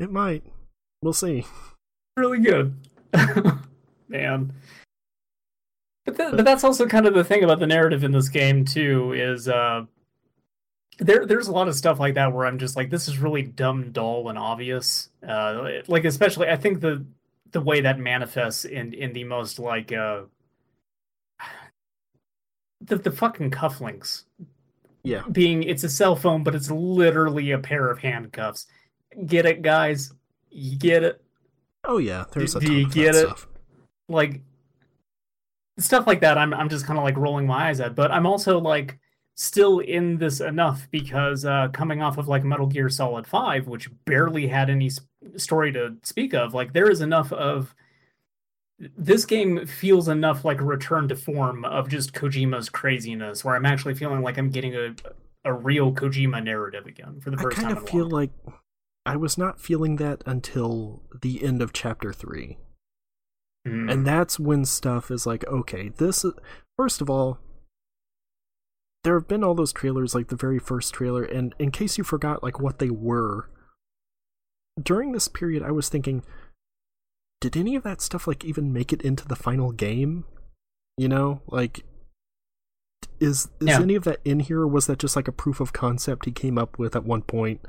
It might. We'll see. really good. [laughs] Man. But, th- but that's also kind of the thing about the narrative in this game too is uh there there's a lot of stuff like that where I'm just like this is really dumb, dull, and obvious. Uh like especially I think the the way that manifests in in the most like uh the the fucking cufflinks Yeah. being it's a cell phone but it's literally a pair of handcuffs. Get it guys? You get it? Oh yeah, there's a Do ton you of get that it? stuff. like stuff like that i'm i'm just kind of like rolling my eyes at but i'm also like still in this enough because uh coming off of like metal gear solid 5 which barely had any s- story to speak of like there is enough of this game feels enough like a return to form of just kojima's craziness where i'm actually feeling like i'm getting a a real kojima narrative again for the I first kind time of feel like I was not feeling that until the end of chapter three. Mm. and that's when stuff is like okay this is first of all there have been all those trailers like the very first trailer and in case you forgot like what they were during this period i was thinking did any of that stuff like even make it into the final game? You know like is is Yeah. any of that in here or was that just like a proof of concept he came up with at one point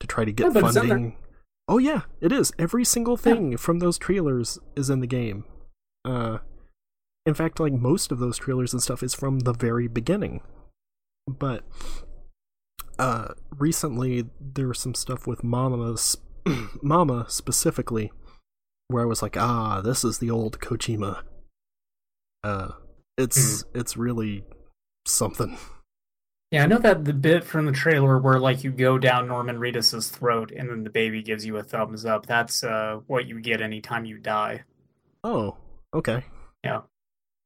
to try to get No, but it's in there. funding oh yeah it is. Every single thing from those trailers is in the game. Uh in fact like most of those trailers and stuff is from the very beginning but uh recently there was some stuff with mama's [clears throat] mama specifically where i was like ah this is the old kojima uh it's it's really something Yeah, I know that the bit from the trailer where like you go down Norman Reedus's throat and then the baby gives you a thumbs up. That's uh what you get anytime you die. oh okay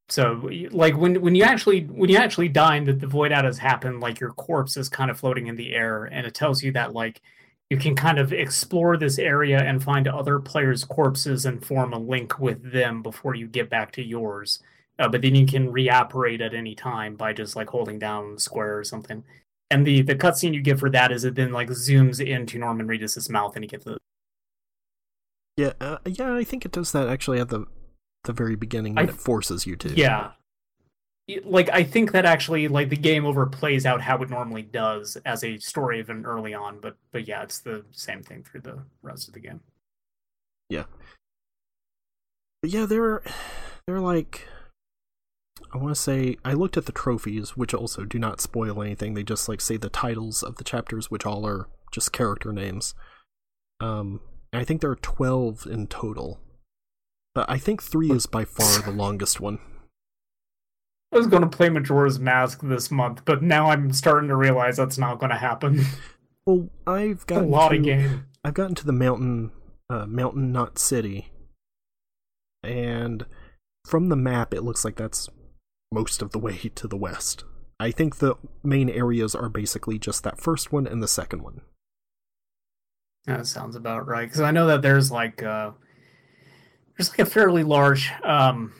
So like when when you actually when you actually die and that the void out has happened, like your corpse is kind of floating in the air and it tells you that like you can kind of explore this area and find other players' corpses and form a link with them before you get back to yours. Uh, but then you can reoperate at any time by just like holding down square or something. And the the cutscene you get for that is it then like zooms into Norman Reedus's mouth and you get the yeah uh, yeah i think it does that actually at the the very beginning when I- it forces you to Yeah. Like I think that actually like the game over plays out how it normally does as a story even early on, but but yeah, it's the same thing through the rest of the game. Yeah. But yeah, they're they're like I want to say I looked at the trophies, which also do not spoil anything. They just like say the titles of the chapters, which all are just character names. Um, and I think there are twelve in total, but I think three is by far the longest one. I was going to play Majora's Mask this month, but now I'm starting to realize that's not going to happen. [laughs] Well, I've got a gotten lot to, of game. I've gotten to the mountain, uh, Mountain Knot City, and from the map, it looks like that's most of the way to the west. I think the main areas are basically just that first one and the second one. That sounds about right because I know that there's like uh there's like a fairly large um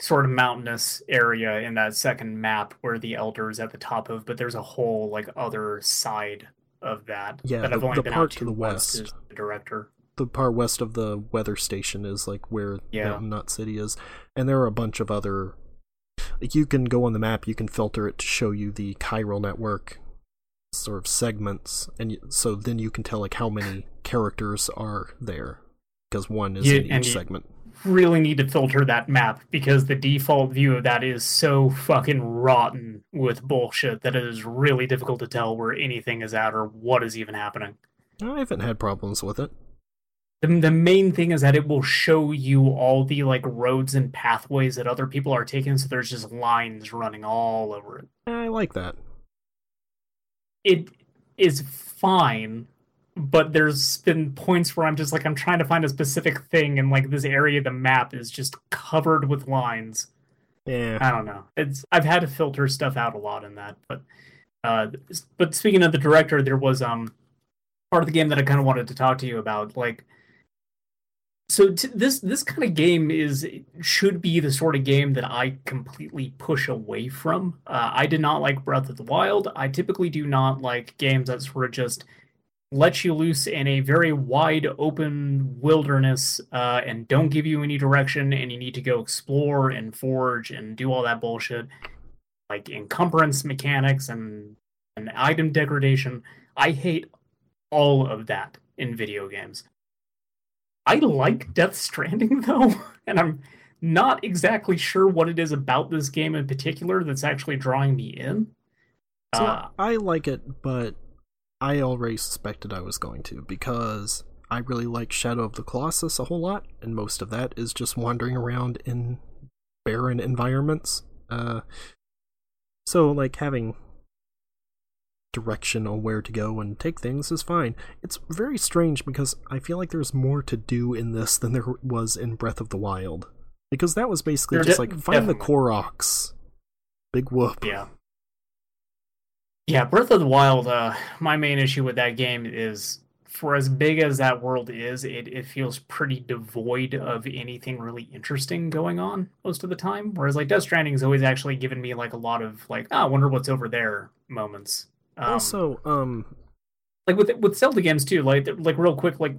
sort of mountainous area in that second map where the elder is at the top of, but there's a whole like other side of that Yeah, that I've the- only the been part to the west. as the director. The part west of the weather station is like where Yeah. Mountain Knot City is, and there are a bunch of other. Like you can go on the map, you can filter it to show you the chiral network, sort of segments, and y- so then you can tell like how many characters are there because one is Yeah, in each you- segment. Really need to filter that map because the default view of that is so fucking rotten with bullshit that it is really difficult to tell where anything is at or what is even happening. I haven't had problems with it. The, the main thing is that it will show you all the like roads and pathways that other people are taking, so there's just lines running all over it. I like that. It is fine, but there's been points where I'm just like I'm trying to find a specific thing, and like this area of the map is just covered with lines. Yeah, I don't know. It's I've had to filter stuff out a lot in that, but uh, but speaking of the director, there was um part of the game that I kind of wanted to talk to you about. Like, so t- this this kind of game is should be the sort of game that I completely push away from. Uh, I did not like Breath of the Wild. I typically do not like games that sort of just let you loose in a very wide open wilderness uh, and don't give you any direction and you need to go explore and forge and do all that bullshit like encumbrance mechanics and and item degradation. I hate all of that in video games. I like death stranding [laughs] though and i'm not exactly sure what it is about this game in particular that's actually drawing me in. So uh, I like it, but I already suspected I was going to because I really like Shadow of the Colossus a whole lot, and most of that is just wandering around in barren environments. Uh, so like having direction on where to go and take things is fine. It's very strange because I feel like there's more to do in this than there was in Breath of the Wild. Because that was basically There just de- like find the definitely. Koroks. Big whoop. Yeah. Yeah, Breath of the Wild, uh, my main issue with that game is for as big as that world is, it, it feels pretty devoid of anything really interesting going on most of the time. Whereas like Death Stranding has always actually given me like a lot of like, oh, I wonder what's over there moments. Um, also, um, like with with Zelda games too, like like real quick, like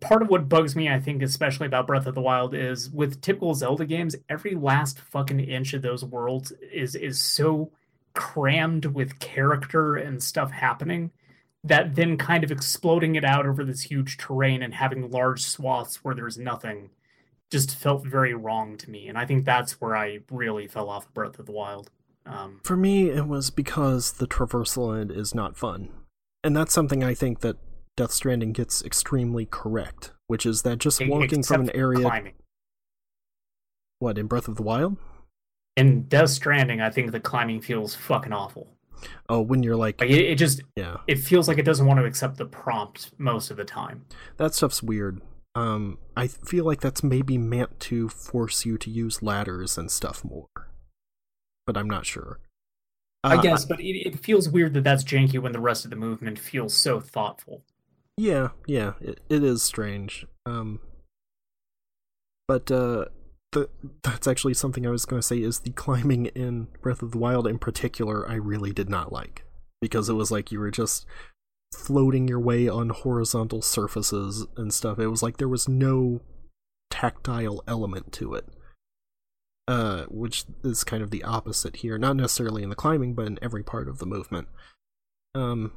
part of what bugs me, I think, especially about Breath of the Wild, is with typical Zelda games, every last fucking inch of those worlds is is so crammed with character and stuff happening that then kind of exploding it out over this huge terrain and having large swaths where there's nothing just felt very wrong to me. And I think that's where I really fell off of Breath of the Wild. Um, For me, it was because the traversal end is not fun. And that's something I think that Death Stranding gets extremely correct, which is that just walking from an area. climbing. What, in Breath of the Wild? In Death Stranding, I think the climbing feels fucking awful. Oh, when you're like, Like it, it just yeah, it feels like it doesn't want to accept the prompt most of the time. that stuff's weird. Um, I feel like that's maybe meant to force you to use ladders and stuff more. But I'm not sure. I Uh, guess, but it, it feels weird that that's janky when the rest of the movement feels so thoughtful. Yeah, yeah, it, it is strange. Um, but uh, the that's actually something I was going to say is the climbing in Breath of the Wild in particular. I really did not like because it was like you were just floating your way on horizontal surfaces and stuff. It was like there was no tactile element to it. Uh, which is kind of the opposite here. Not necessarily in the climbing, but in every part of the movement. Um,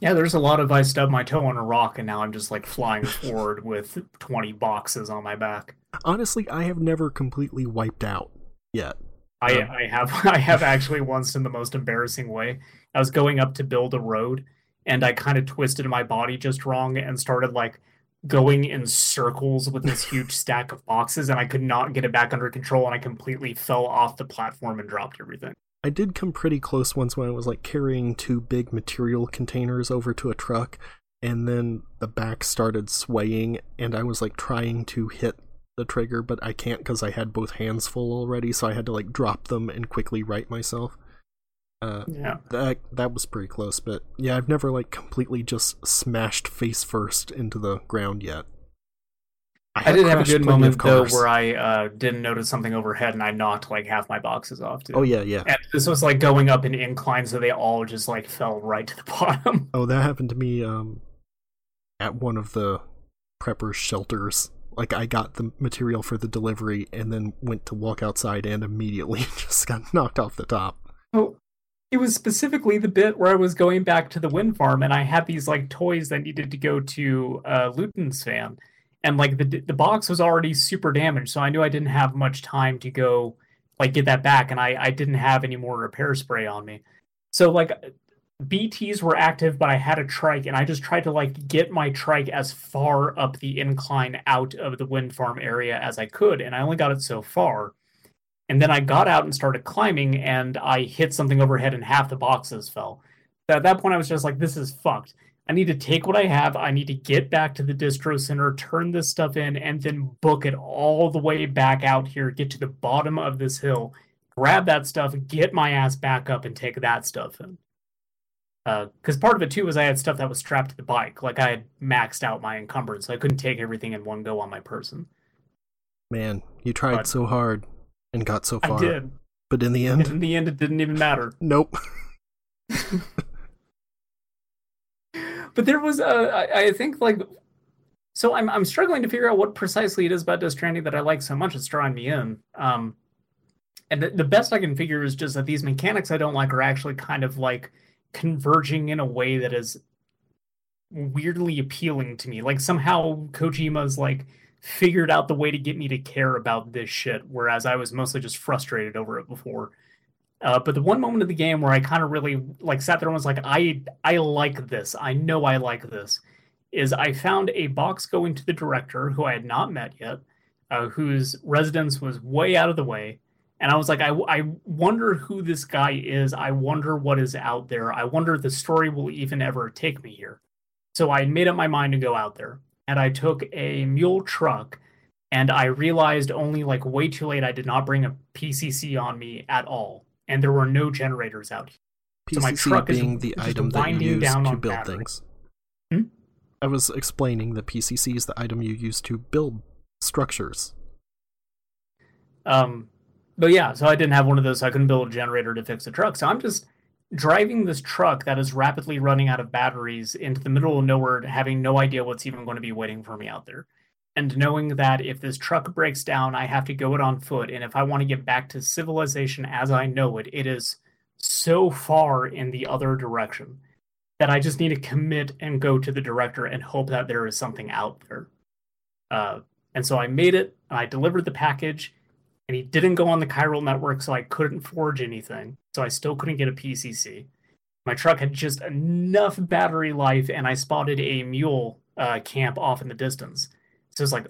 Yeah, there's a lot of I stubbed my toe on a rock and now I'm just like flying [laughs] forward with 20 boxes on my back. honestly, I have never completely wiped out yet. I, Um, I have [laughs] I have actually once in the most embarrassing way. I was going up to build a road and I kind of twisted my body just wrong and started like going in circles with this [laughs] huge stack of boxes and I could not get it back under control and I completely fell off the platform and dropped everything. I did come pretty close once when I was like carrying two big material containers over to a truck, and then the back started swaying, and I was like trying to hit the trigger, but I can't because I had both hands full already, so I had to like drop them and quickly right myself. Uh, Yeah. that that was pretty close, but yeah, I've never like completely just smashed face first into the ground yet. I did have a good plenty of moment though where I uh, didn't notice something overhead and I knocked like half my boxes off too. Oh yeah, yeah. And this was like going up an incline, so they all just like fell right to the [laughs] bottom. Oh, that happened to me um at one of the prepper shelters. Like I got the material for the delivery and then went to walk outside and immediately [laughs] just got knocked off the top. Oh, it was specifically the bit where I was going back to the wind farm and I had these like toys that needed to go to uh, Ludens Fan, and like the the box was already super damaged, so I knew I didn't have much time to go like get that back, and I I didn't have any more repair spray on me, so like BTs were active, but I had a trike, and I just tried to like get my trike as far up the incline out of the wind farm area as I could, and I only got it so far. And then I got out and started climbing, and I hit something overhead, and half the boxes fell. So at that point, I was just like, "This is fucked." I need to take what I have. I need to get back to the distro center, turn this stuff in, and then book it all the way back out here, get to the bottom of this hill, grab that stuff, get my ass back up, and take that stuff in. Because uh, part of it too was I had stuff that was strapped to the bike. Like I had maxed out my encumbrance, so I couldn't take everything in one go on my person. Man, you tried but so hard and got so far. I did. But in the end, in the end, it didn't even matter. Nope. [laughs] but there was a, I, I think like, so I'm I'm struggling to figure out what precisely it is about Death Stranding that I like so much. It's drawing me in. Um, and the, the best I can figure is just that these mechanics I don't like are actually kind of like converging in a way that is weirdly appealing to me. Like somehow Kojima's like figured out the way to get me to care about this shit, whereas I was mostly just frustrated over it before. Uh, but the one moment of the game where I kind of really like sat there and was like, I I like this. I know I like this. Is I found a box going to the director who I had not met yet, uh, whose residence was way out of the way, and I was like, I I wonder who this guy is. I wonder what is out there. I wonder if the story will even ever take me here. So I made up my mind to go out there, and I took a mule truck, and I realized only like way too late I did not bring a PCC on me at all and there were no generators out here. PCC so my truck being is the item that you use to build battery. things. Hmm? I was explaining the PCC is the item you use to build structures. Um, but yeah, so I didn't have one of those. So I couldn't build a generator to fix the truck. So I'm just driving this truck that is rapidly running out of batteries into the middle of nowhere, having no idea what's even going to be waiting for me out there and knowing that if this truck breaks down, I have to go it on foot. And if I want to get back to civilization as I know it, it is so far in the other direction that I just need to commit and go to the director and hope that there is something out there. Uh, and so I made it, I delivered the package, and he didn't go on the chiral network, so I couldn't forge anything. So I still couldn't get a PCC. My truck had just enough battery life, and I spotted a mule uh, camp off in the distance. So it's like,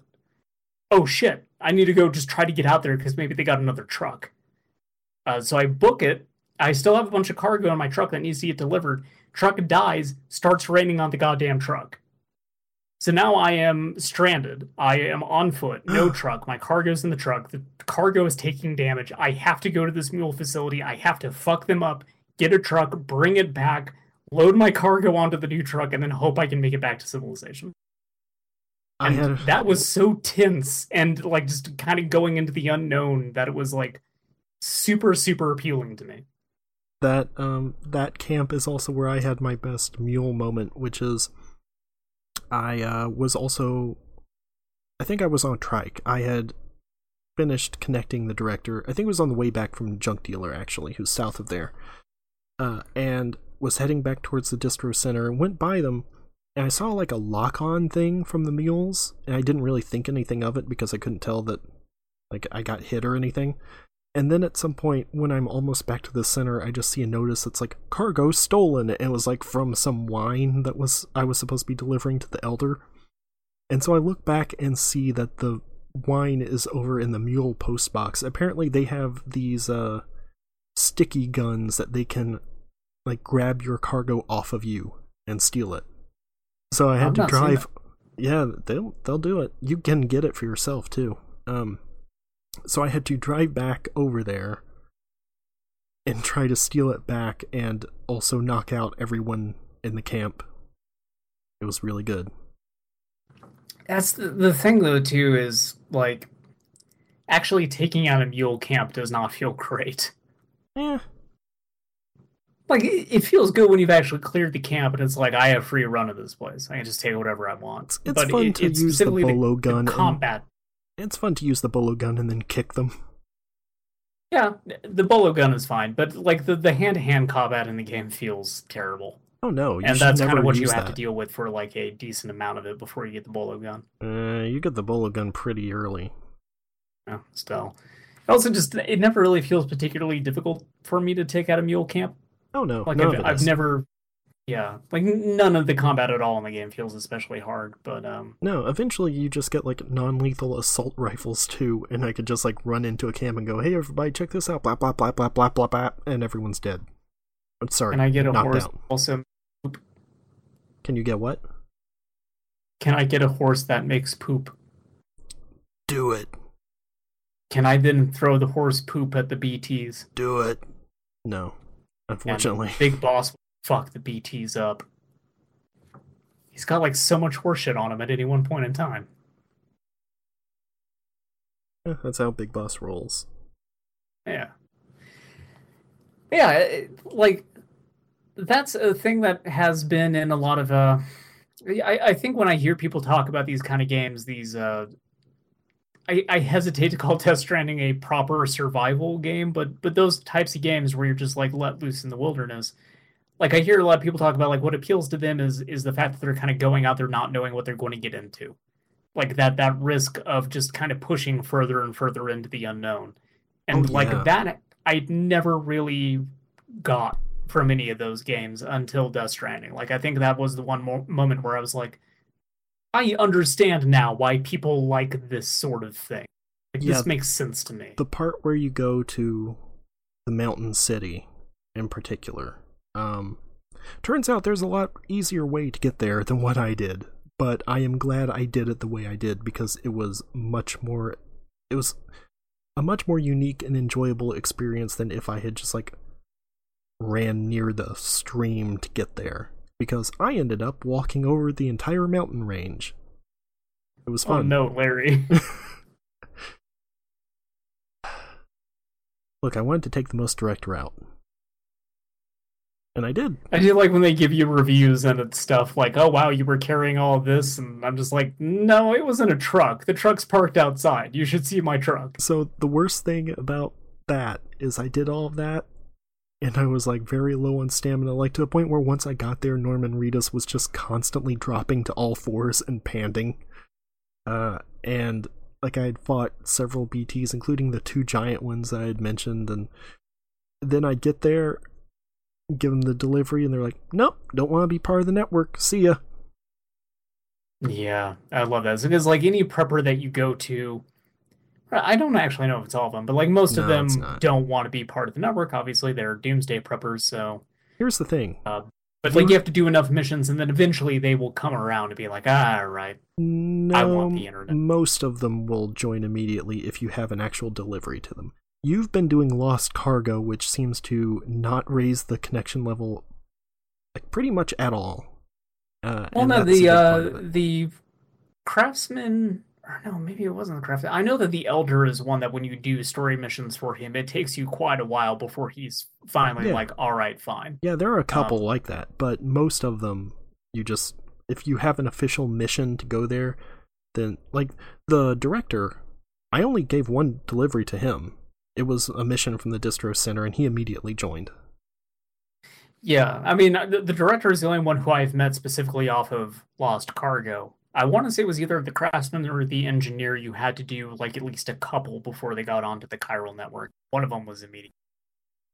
oh shit, I need to go just try to get out there because maybe they got another truck. Uh, so I book it. I still have a bunch of cargo in my truck that needs to get delivered. Truck dies, starts raining on the goddamn truck. So now I am stranded. I am on foot, no [gasps] truck. My cargo's in the truck. The cargo is taking damage. I have to go to this mule facility. I have to fuck them up, get a truck, bring it back, load my cargo onto the new truck, and then hope I can make it back to civilization. And that was so tense and like just kind of going into the unknown that it was like super super appealing to me. That um that camp is also where I had my best mule moment, which is I uh was also I think I was on trike. I had finished connecting the director. I think it was on the way back from Junk Dealer actually, who's south of there. Uh and was heading back towards the distro center and went by them and I saw like a lock on thing from the mules, and I didn't really think anything of it because I couldn't tell that like I got hit or anything. And then at some point, when I'm almost back to the center, I just see a notice that's like cargo stolen. It was like from some wine that was I was supposed to be delivering to the elder. And so I look back and see that the wine is over in the mule post box. Apparently, they have these uh, sticky guns that they can like grab your cargo off of you and steal it. So I had to drive. Yeah, they'll they'll do it. You can get it for yourself too. Um, so I had to drive back over there and try to steal it back, and also knock out everyone in the camp. It was really good. That's the, the thing, though. Too is like actually taking out a mule camp does not feel great. Yeah, like it feels good when you've actually cleared the camp and it's like I have free run of this place. I can just take whatever I want. It's but fun it, to it's use the bolo the, gun. The combat. And, it's fun to use the bolo gun and then kick them. Yeah, the bolo gun is fine, but like the the hand to hand combat in the game feels terrible, Oh no, you and that's kind of what you have to deal with for like a decent amount of it before you get the bolo gun. Uh, you get the bolo gun pretty early. Yeah, still. Also, just it never really feels particularly difficult for me to take out a mule camp. Oh no, Like I've, I've never, yeah, like none of the combat at all in the game feels especially hard. But um, No, eventually you just get like non-lethal assault rifles too, and I could just like run into a camp and go, "Hey, everybody, check this out!" Blah blah blah blah blah blah blah, and everyone's dead. I'm sorry. can I get a horse? out. Also, Can you get what? can I get a horse that makes poop? Do it. Can I then throw the horse poop at the BTs? Do it. No, And unfortunately. [laughs] Big Boss will fuck the BTs up. He's got like so much horseshit on him at any one point in time. Eh, That's how Big Boss rolls. Yeah. Yeah, it- like that's a thing that has been in a lot of uh I, I think when I hear people talk about these kind of games, these uh I, I hesitate to call [laughs] Death Stranding a proper survival game, but but those types of games where you're just like let loose in the wilderness. Like I hear a lot of people talk about like what appeals to them is is the fact that they're kind of going out there not knowing what they're going to get into. Like that that risk of just kind of pushing further and further into the unknown. And Oh, like yeah. that I never really got from any of those games until Death Stranding. Like I think that was the one mo- moment where I was like I understand now why people like this sort of thing. Like Yeah, this makes sense to me. The part where you go to the mountain city, in particular, um, turns out there's a lot easier way to get there than what I did. But I am glad I did it the way I did because it was much more. It was a much more unique and enjoyable experience than if I had just like ran near the stream to get there. Because I ended up walking over the entire mountain range. It was Oh fun. no, Larry. [laughs] Look, I wanted to take the most direct route. And I did. I do like when they give you reviews and it's stuff like, "Oh wow, you were carrying all this," and I'm just like, "No, it was in a truck. The truck's parked outside. You should see my truck." So the worst thing about that is I did all of that and I was like very low on stamina, like to the point where once I got there, Norman Reedus was just constantly dropping to all fours and panting. Uh, and like I had fought several BTs, including the two giant ones that I had mentioned, and then I'd get there, give them the delivery, and they're like, "Nope, don't want to be part of the network. See ya." Yeah, I love that because like any prepper that you go to, I don't actually know if it's all of them, but like most of them don't want to be part of the network. Obviously, they're doomsday preppers, so Here's the thing: but like you have to do enough missions, and then eventually they will come around and be like, "Ah, right." No, want the internet. most of them will join immediately if you have an actual delivery to them. You've been doing Lost Cargo, which seems to not raise the connection level like pretty much at all. Uh, Well, no, the uh, the craftsman. Or no, maybe it wasn't the craftsman. I know that the elder is one that when you do story missions for him, it takes you quite a while before he's finally Yeah. like, "All right, fine." yeah, there are a couple um, like that, but most of them you just if you have an official mission to go there, then like the director, I only gave one delivery to him. It was a mission from the distro center, and he immediately joined. Yeah, I mean, the, the director is the only one who I've met specifically off of Lost Cargo. I want to say it was either the craftsman or the engineer. You had to do like at least a couple before they got onto the chiral network. One of them was immediate,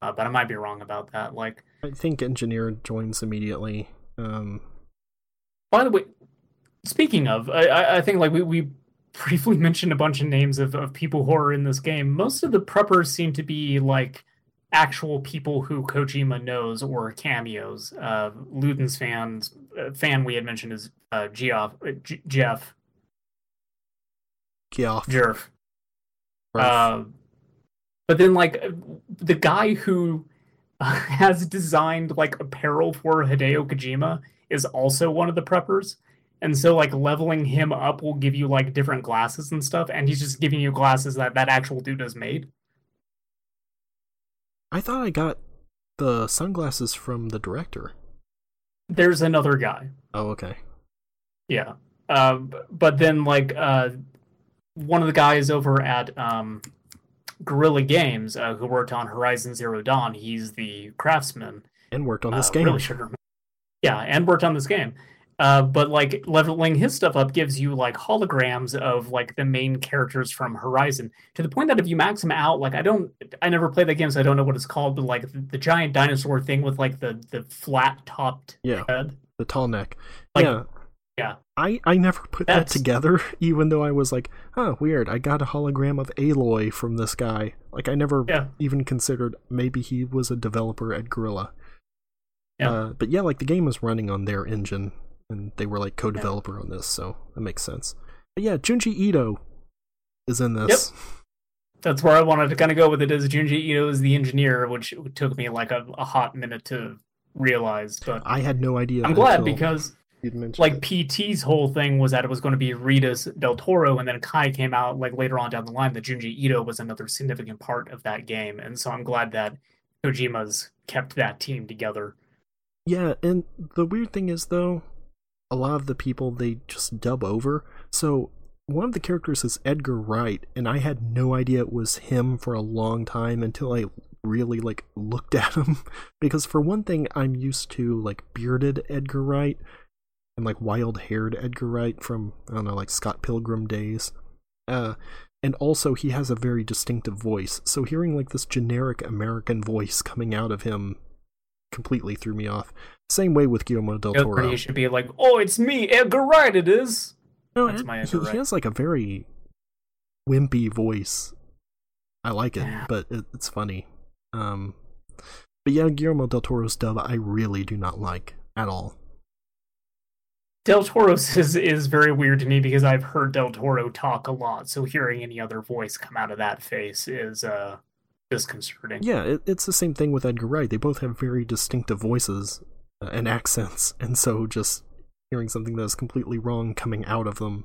uh, but I might be wrong about that. Like, I think engineer joins immediately. Um, by the way, speaking of, I, I, I think like we, we briefly [laughs] mentioned a bunch of names of, of people who are in this game. Most of the preppers seem to be like actual people who Kojima knows or cameos. Uh, Luden's fans uh, fan we had mentioned is uh, Geoff, uh, G- Jeff Geoff. Jerf. Uh, but then like uh, the guy who [laughs] has designed like apparel for Hideo Kojima is also one of the preppers. And so like leveling him up will give you like different glasses and stuff, and he's just giving you glasses that that actual dude has made. I thought I got the sunglasses from the director. There's another guy. Oh, okay. Yeah. Uh, but then like uh, one of the guys over at um, Guerrilla Games, uh, who worked on Horizon Zero Dawn. He's the craftsman. And worked on this Uh, game. Really. Yeah, and worked on this game. Uh, but like leveling his stuff up gives you like holograms of like the main characters from Horizon to the point that if you max them out, like I don't, I never played that game, so I don't know what it's called, but like the, the giant dinosaur thing with like the the flat topped Yeah. head. the tall neck. Like, yeah. yeah. I, I never put that together, [laughs] even though I was like, huh, weird. I got a hologram of Aloy from this guy. Like, I never Yeah. even considered maybe he was a developer at Guerrilla. Yeah. Uh, but yeah, like the game was running on their engine, and they were like co-developer on this, so that makes sense. But yeah, Junji Ito is in this. Yep. That's where I wanted to kind of go with it. Is Junji Ito is the engineer, which took me like a, a hot minute to realize, but I had no idea. I'm glad because like it. PT's whole thing was that it was going to be Ritas Del Toro, and then Kai came out like later on down the line that Junji Ito was another significant part of that game, and so I'm glad that Kojima's kept that team together. Yeah, and the weird thing is though, a lot of the people they just dub over. So one of the characters is Edgar Wright, and I had no idea it was him for a long time until I really like looked [laughs] at him. because for one thing, I'm used to like bearded Edgar Wright and like wild haired Edgar Wright from I don't know, like Scott Pilgrim days. Uh and also he has a very distinctive voice. So hearing like this generic American voice coming out of him completely threw me off. Same way with Guillermo del Toro. Wright should be like, "Oh, it's me, Edgar Wright. It is." No, That's my he, Edgar he Wright. has like a very wimpy voice. I like it, Yeah. but it, it's funny. Um, but yeah, Guillermo del Toro's dub I really do not like at all. Del Toro's is is very weird to me because I've heard Del Toro talk a lot, so hearing any other voice come out of that face is uh disconcerting. Yeah, it, it's the same thing with Edgar Wright. They both have very distinctive voices Uh, and accents, and so just hearing something that is completely wrong coming out of them.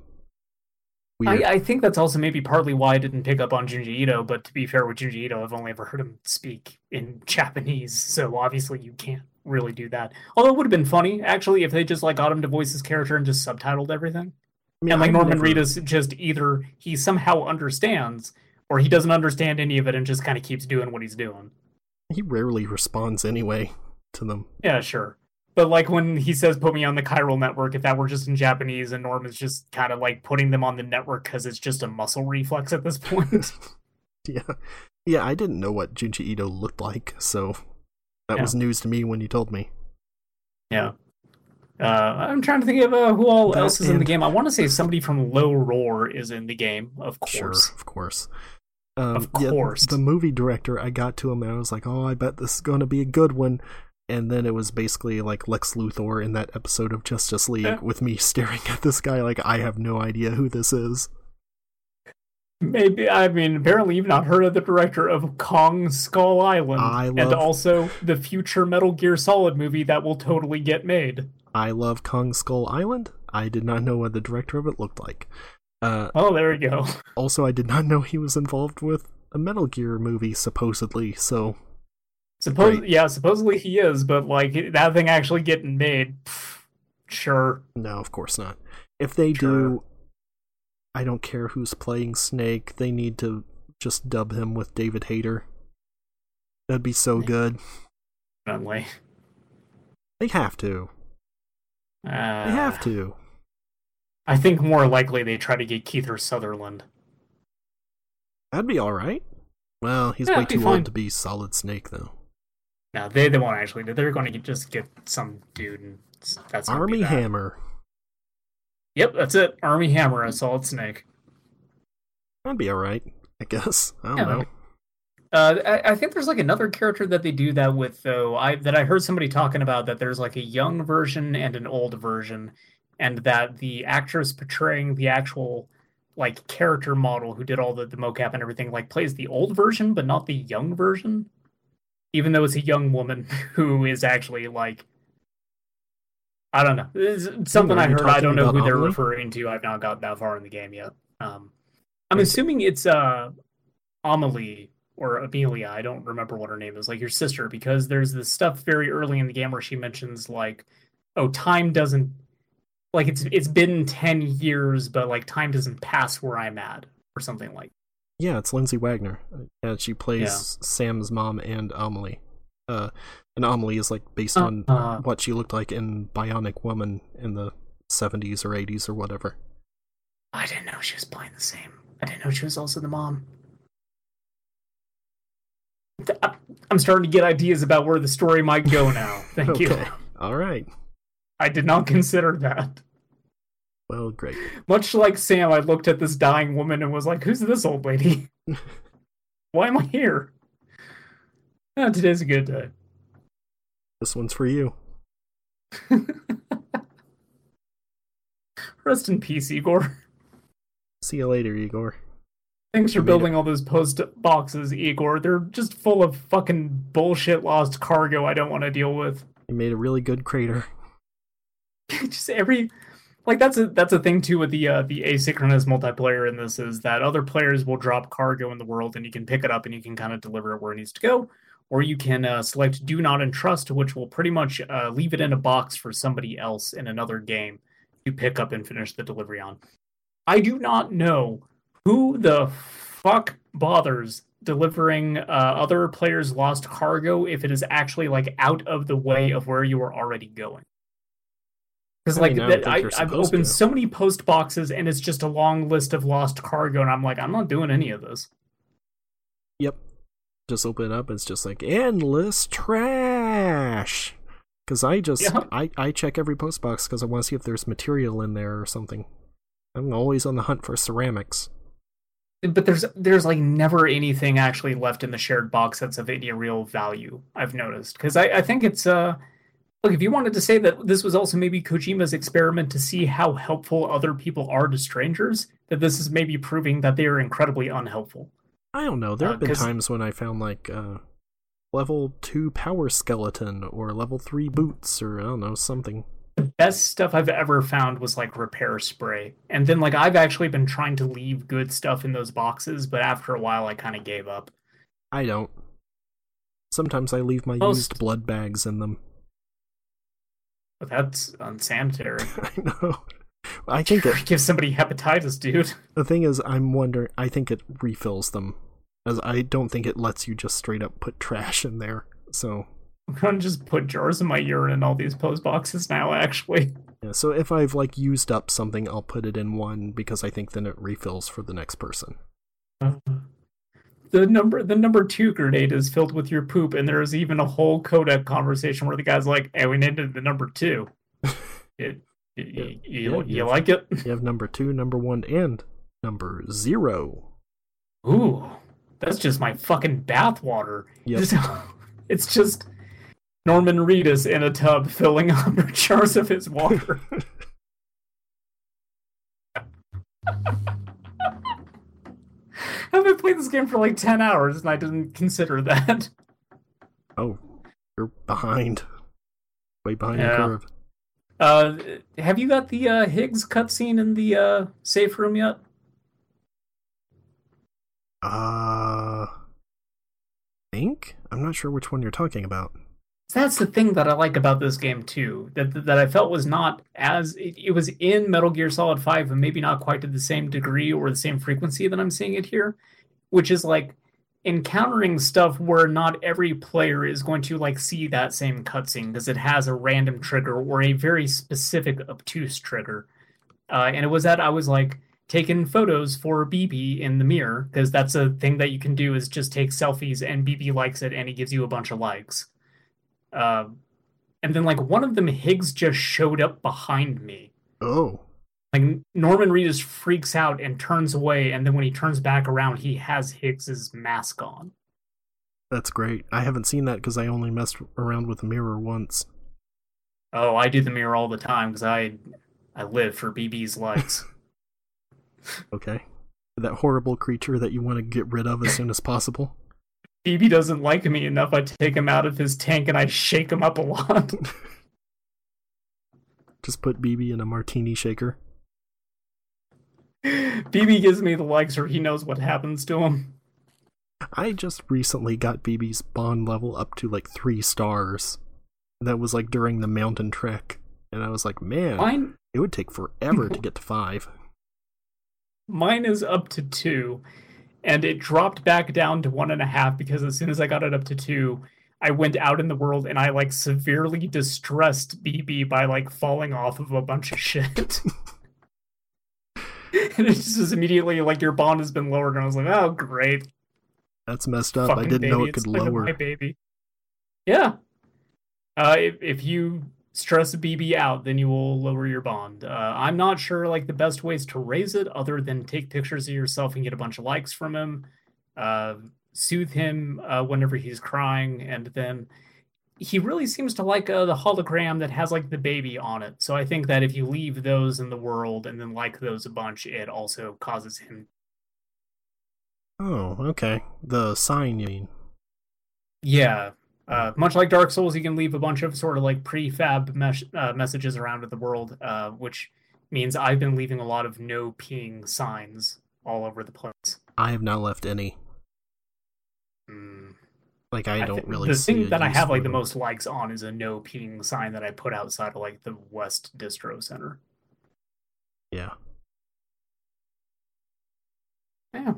I, I think that's also maybe partly why I didn't pick up on Junji Ito, but to be fair with Junji Ito, I've only ever heard him speak in [laughs] Japanese, so obviously you can't really do that. Although it would have been funny, actually, if they just like got him to voice his character and just subtitled everything. I mean, and like I've Norman never- Reedus just either he somehow understands or he doesn't understand any of it and just kind of keeps doing what he's doing. he rarely responds anyway to them. Yeah, sure. But like when he says put me on the chiral network, if that were just in Japanese and Norm is just kind of like putting them on the network because it's just a muscle reflex at this point. [laughs] Yeah, yeah. I didn't know what Junji Ito looked like, so that Yeah. was news to me when you told me. yeah. Uh, I'm trying to think of uh, who all That else is in the game. I want to say somebody from Low Roar is in the game, of course. Sure, of course. Um, Of yeah, course. the movie director, I got to him and I was like, "Oh, I bet this is going to be a good one." And then it was basically like Lex Luthor in that episode of Justice League, Yeah. with me [laughs] staring at this guy like I have no idea who this is. Maybe I mean apparently you've not heard of the director of Kong Skull Island I and also the future Metal Gear Solid movie that will totally get made. I love Kong Skull Island. I did not know what the director of it looked like. Uh, Oh, there we go. also, I did not know he was involved with a Metal Gear movie, supposedly. So Suppose Right. yeah, supposedly he is, but like that thing actually getting made, pff, sure. No, of course not. If they Sure. do, I don't care who's playing Snake. They need to just dub him with David Hayter. That'd be so good. Definitely. They have to. Uh, They have to. I think more likely they try to get Kiefer Sutherland. That'd be all right. Well, he's Yeah, way too fine. old to be Solid Snake, though. No, they they won't actually. They're going to just get some dude, and that's Armie that. Hammer. Yep, that's it. Armie Hammer Solid Snake. That'd be all right, I guess. I don't Yeah, know. Uh, I, I think there's like another character that they do that with though. I that I heard somebody talking about that there's like a young version and an old version, and that the actress portraying the actual like character model who did all the, the mocap and everything like plays the old version but not the young version, even though it's a young woman [laughs] who is actually like. I don't know. It's something I heard. I don't know who they're Amelie? referring to. I've not got that far in the game yet. Um, I'm assuming it's uh Amelie or Amelia, I don't remember what her name is, like your sister, because there's this stuff very early in the game where she mentions like, oh, time doesn't like it's it's been ten years, but like time doesn't pass where I'm at, or something like Yeah, it's Lindsay Wagner. Yeah, she plays Sam's mom and Amelie. Uh, and Amelie is like based on Uh, what she looked like in Bionic Woman in the 70s or 80s or whatever. I didn't know she was playing the same. I didn't know she was also the mom. I- I'm starting to get ideas about where the story might go now. Thank you. [laughs] All right. I did not consider that. Well, great. Much like Sam, I looked at this dying woman and was like, "Who's this old lady? [laughs] Why am I here?" Ah, today's a good day. This one's for you. [laughs] Rest in peace, Igor. See you later, Igor. Thanks for building all those post boxes, Igor. They're just full of fucking bullshit lost cargo I don't want to deal with. You made a really good crater. [laughs] just every like that's a that's a thing too with the uh, the asynchronous multiplayer in this is that other players will drop cargo in the world and you can pick it up and you can kind of deliver it where it needs to go. Or you can uh, select do not entrust which will pretty much uh, leave it in a box for somebody else in another game to pick up and finish the delivery on. I do not know who the fuck bothers delivering uh, other players lost cargo if it is actually like out of the way of where you are already going because like mean, that, I, I've opened to. so many post boxes and it's just a long list of lost cargo and i'm like i'm not doing any of this Yep. Just open it up. It's just like endless trash. Because I just Yeah. I I check every post box because I want to see if there's material in there or something. I'm always on the hunt for ceramics. but there's there's like never anything actually left in the shared box that's of any real value i've noticed because I, I think it's uh look if you wanted to say that this was also maybe kojima's experiment to see how helpful other people are to strangers that this is maybe proving that they are incredibly unhelpful I don't know. There Uh, have been times when I found like uh, level two power skeleton or level three boots or I don't know something. the best stuff I've ever found was like repair spray. And then like I've actually been trying to leave good stuff in those boxes, but after a while I kind of gave up. I don't. Sometimes I leave my Most- used blood bags in them. But that's unsanitary. [laughs] I know. I think it. [laughs] gives somebody hepatitis, dude. [laughs] The thing is, I'm wondering. I think it refills them, as I don't think it lets you just straight up put trash in there. So I'm gonna just put jars of my urine in all these post boxes now, actually. yeah. So if I've like used up something, I'll put it in one because I think then it refills for the next person. Uh-huh. The number the number two grenade is filled with your poop, and there is even a whole codec conversation where the guy's like, Hey, we named it the number two. [laughs] It, you, Yeah. you, Yeah, you yeah. like it? You have number two, number one, and number zero. Ooh, that's just my fucking bathwater. Yep. Just- [laughs] It's just Norman Reedus in a tub filling [laughs] up jars of his water. [laughs] I've been playing this game for like 10 hours and I didn't consider that. [laughs] Oh, you're behind. Way behind Yeah. the curve. Uh, have you got the uh, Higgs cutscene in the uh, safe room yet? Uh, think I'm not sure which one you're talking about. That's the thing that I like about this game too. That that I felt was not as it, it was in Metal Gear Solid Five, and maybe not quite to the same degree or the same frequency that I'm seeing it here, which is like encountering stuff where not every player is going to like see that same cutscene because it has a random trigger or a very specific obtuse trigger. Uh, and it was that I was like taking photos for BB in the mirror because that's a thing that you can do is just take selfies and BB likes it and he gives you a bunch of likes. Um, and then like one of them, Higgs just showed up behind me. Oh, Like Norman Reedus freaks out and turns away, and then when he turns back around, he has Higgs's mask on. that's great. I haven't seen that because I only messed around with the mirror once. Oh, I do the mirror all the time because I I live for BB's likes. [laughs] [laughs] Okay. That horrible creature that you want to get rid of as soon as possible. BB doesn't like me enough. I take him out of his tank and I shake him up a lot. [laughs] Just put BB in a martini shaker. BB gives me the likes, or he knows what happens to him. I just recently got BB's bond level up to like three stars. That was like during the mountain trek. And I was like, man, Mine it would take forever to [laughs] get to five. Mine is up to two. And it dropped back down to one and a half because as soon as I got it up to two, I went out in the world and I like severely distressed BB by like falling off of a bunch of shit. [laughs] and it just was immediately like your bond has been lowered, and I was like, oh great, That's messed up. I didn't know it could it's lower. my baby. Yeah. Uh, if, if you stress BB out, then you will lower your bond. Uh, I'm not sure like the best ways to raise it, other than take pictures of yourself and get a bunch of likes from him, uh, soothe him uh, whenever he's crying, and then he really seems to like uh, the hologram that has like the baby on it. So I think that if you leave those in the world and then like those a bunch, it also causes him. Oh, okay. The sign, you mean? Yeah. Uh, much like Dark Souls, you can leave a bunch of sort of like prefab mesh, uh, messages around in the world, uh, which means I've been leaving a lot of no peeing signs all over the place. I have not left any. Mm. Like I I don't thi- really The see thing that I have like the most likes on is a no peeing sign that I put outside of like the West Distro Center. Yeah. Yeah.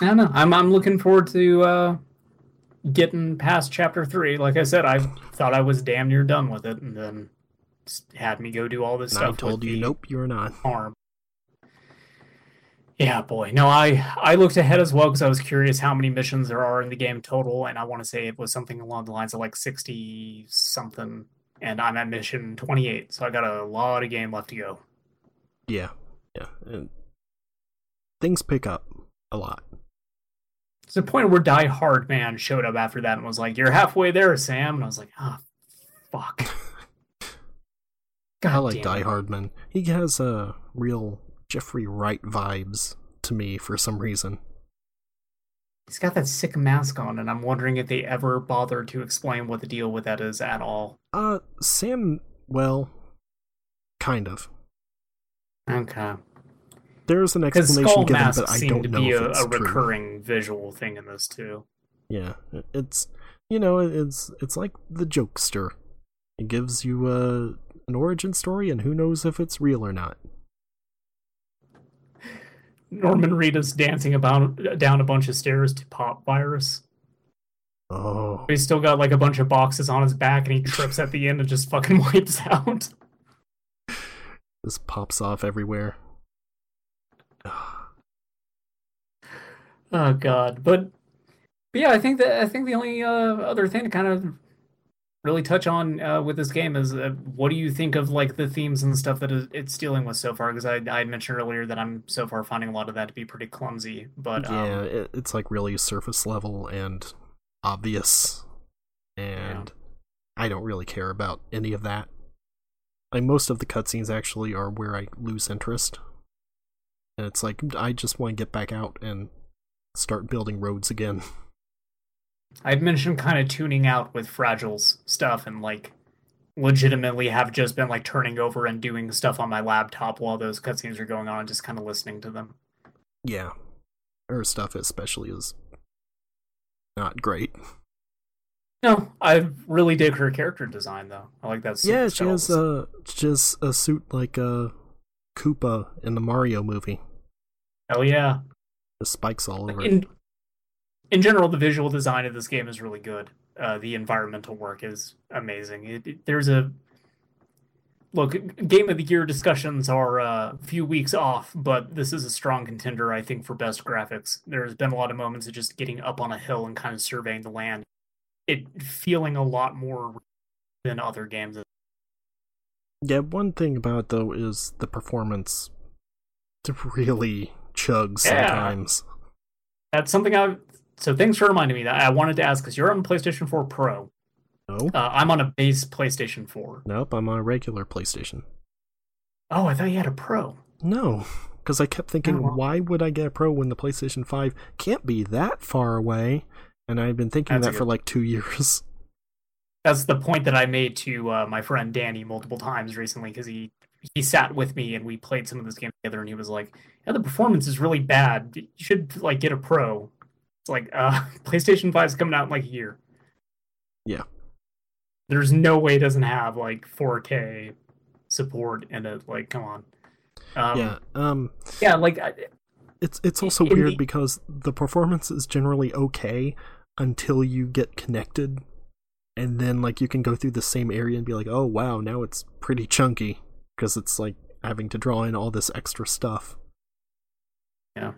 I don't know. I'm I'm looking forward to uh, getting past chapter three. Like I said, I thought I was damn near done with it, and then had me go do all this And I stuff. told with you, nope, you're not. Arm. Yeah, boy. No, I I looked ahead as well because I was curious how many missions there are in the game total, and I want to say it was something along the lines of like sixty something, and I'm at mission twenty eight, so I got a lot of game left to go. Yeah, yeah. And things pick up a lot. To the point where Die Hard Man showed up after that and was like, "You're halfway there, Sam," and I was like, "Ah, fuck." [laughs] God I like Die. Hard Man. He has a uh, real Jeffrey Wright vibes to me for some reason. He's got that sick mask on, and I'm wondering if they ever bothered to explain what the deal with that is at all. Uh, Sam, well, kind of. Okay, There's an explanation given, but I don't know if a, it's a true. recurring visual thing in this too. Yeah, it's you know it's it's like the jokester. It gives you uh, an origin story, and who knows if it's real or not. Norman Reedus dancing about down a bunch of stairs to pop virus. Oh, He's still got like a bunch of boxes on his back, and he trips at the end and just fucking [laughs] wipes out. this pops off everywhere. Oh god, but, but yeah, I think that I think the only uh, other thing to kind of really touch on uh, with this game is uh, what do you think of like the themes and stuff that it's dealing with so far? Because I I mentioned earlier that I'm so far finding a lot of that to be pretty clumsy, but yeah, um, it, it's like really surface level and obvious, and I don't really care about any of that. Like most of the cutscenes actually are where I lose interest, and it's like I just want to get back out and start building roads again. [laughs] I've mentioned kind of tuning out with Fragile's stuff and like legitimately have just been like turning over and doing stuff on my laptop while those cutscenes are going on, and just kind of listening to them. Yeah, her stuff especially is not great. No, I really dig her character design though. I like that. yeah, she has a she has a suit like a Koopa in the Mario movie. Hell yeah. The spikes all over. it. In in general, the visual design of this game is really good. Uh, the environmental work is amazing. It, it- there's a look. Game of the year discussions are uh, a few weeks off, but this is a strong contender, I think, for best graphics. There's been a lot of moments of just getting up on a hill and kind of surveying the land. It feeling a lot more than other games. Yeah, one thing about it though is the performance really chugs Yeah. sometimes. That's something I. So thanks for reminding me that I wanted to ask because you're on PlayStation 4 Pro. No, Uh, I'm on a base PlayStation 4. nope, I'm on a regular PlayStation. Oh, I thought you had a Pro. No, because I kept thinking, Oh, why would I get a Pro when the PlayStation 5 can't be that far away? And I've been thinking That's that for like two [laughs] years. That's the point that I made to uh, my friend Danny multiple times recently because he he sat with me and we played some of this game together and he was like, "Yeah, the performance is really bad. You should like get a Pro." It's like, uh, [laughs] PlayStation 5 is coming out in like a year. Yeah. There's no way it doesn't have like 4K support in it. Like, come on. Um, yeah, um, yeah like I, It's it's also weird the- because the performance is generally okay until you get connected, and then like you can go through the same area and be like, oh wow, now it's pretty chunky because it's like having to draw in all this extra stuff. Yeah.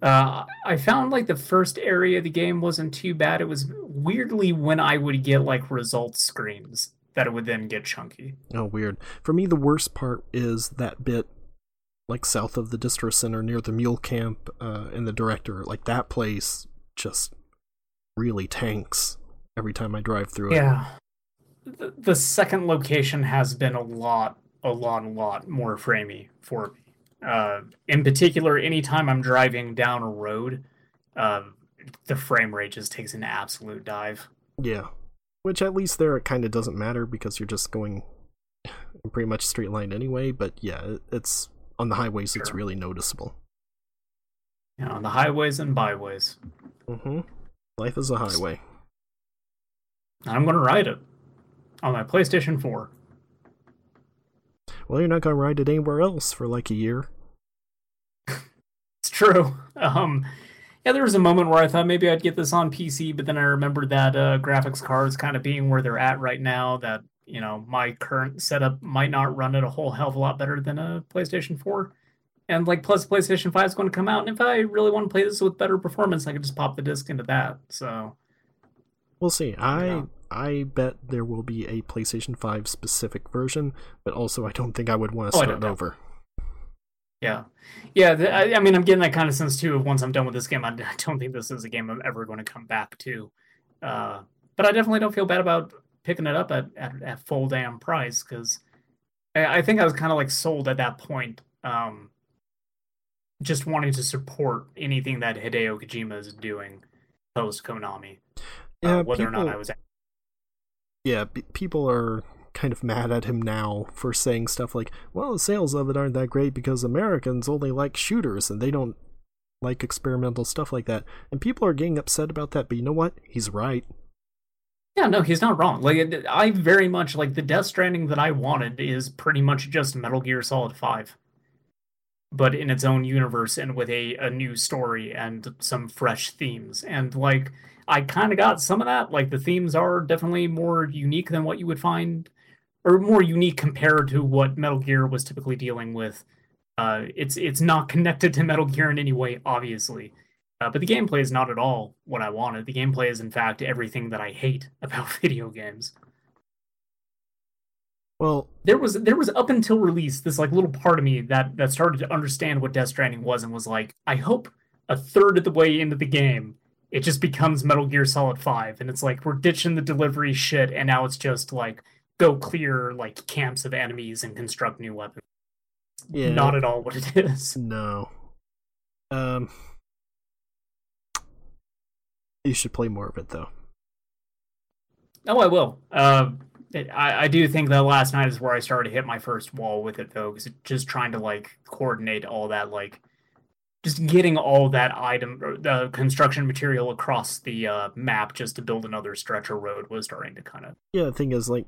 Uh, I found like the first area of the game wasn't too bad. It was weirdly when I would get like result screens that it would then get chunky. Oh, weird. For me, the worst part is that bit, like south of the distro center near the mule camp uh, and the director. Like that place just really tanks every time I drive through it. Yeah. The, the second location has been a lot, a lot, a lot more framey for me. Uh, in particular, anytime I'm driving down a road, uh, the frame rate just takes an absolute dive. Yeah. Which at least there it kind of doesn't matter because you're just going in [laughs] pretty much straight line anyway. But yeah, it's on the highways. It's really noticeable. Yeah, on the highways and byways. Mm-hmm. Life is a highway. I'm going to ride it on my PlayStation 4. Well, you're not gonna ride it anywhere else for like a year. [laughs] It's true. Um, yeah, there was a moment where I thought maybe I'd get this on PC, but then I remembered that uh, graphics cards kind of being where they're at right now. That you know my current setup might not run it a whole hell of a lot better than a PlayStation 4. And like, plus PlayStation 5 is going to come out, and if I really want to play this with better performance, I could just pop the disc into that. So We'll see. I Yeah. I bet there will be a PlayStation 5 specific version, but also I don't think I would want to Oh, start don't over. yeah, yeah. The, I, I mean, I'm getting that kind of sense too. Of Once I'm done with this game, I, [laughs] I don't think this is a game I'm ever going to come back to. Uh, but I definitely don't feel bad about picking it up at at, at full damn price because I, I think I was kind of like sold at that point. Um, just wanting to support anything that Hideo Kojima is doing post Konami, Yeah, uh, whether or not people- I was. yeah, p- people are kind of mad at him now for saying stuff like, "Well, the sales of it aren't that great because Americans only like shooters and they don't like experimental stuff like that." And people are getting upset about that, but you know what? He's right. Yeah, no, he's not wrong. Like I very much like the Death Stranding that I wanted is pretty much just Metal Gear Solid 5. But in its own universe and with a, a new story and some fresh themes. And like I kind of got some of that. Like the themes are definitely more unique than what you would find or more unique compared to what Metal Gear was typically dealing with. Uh it's it's not connected to Metal Gear in any way, obviously. Uh, but the gameplay is not at all what I wanted. The gameplay is, in fact, everything that I hate [laughs] about video games. Well, There was there was up until release this like little part of me that that started to understand what Death Stranding was and was like, I hope a third of the way into the game it just becomes Metal Gear Solid Five, and it's like we're ditching the delivery shit, and now it's just like go clear like camps of enemies and construct new weapons. yeah, Not at all what it is. no. Um, you should play more of it though. Oh, I will. Uh, it, I, I do think that last night is where I started to hit my first wall with it, though, because just trying to like coordinate all that, like just getting all that item, the construction material across the uh, map just to build another stretch of road was starting to kind of. Yeah, the thing is, like,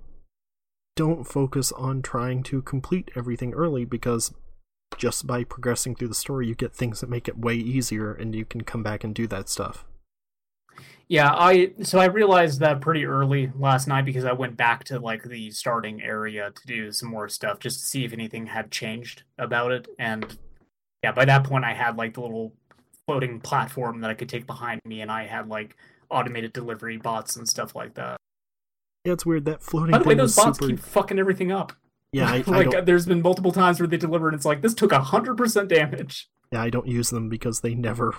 don't focus on trying to complete everything early because just by progressing through the story, you get things that make it way easier and you can come back and do that stuff. Yeah, I so I realized that pretty early last night because I went back to like the starting area to do some more stuff just to see if anything had changed about it. And yeah, by that point I had like the little floating platform that I could take behind me and I had like automated delivery bots and stuff like that. Yeah, it's weird. That floating By the way, those bots super. keep fucking everything up. Yeah, I, I [laughs] like don't, there's been multiple times where they deliver and it's like this took a hundred percent damage. yeah, I don't use them because they never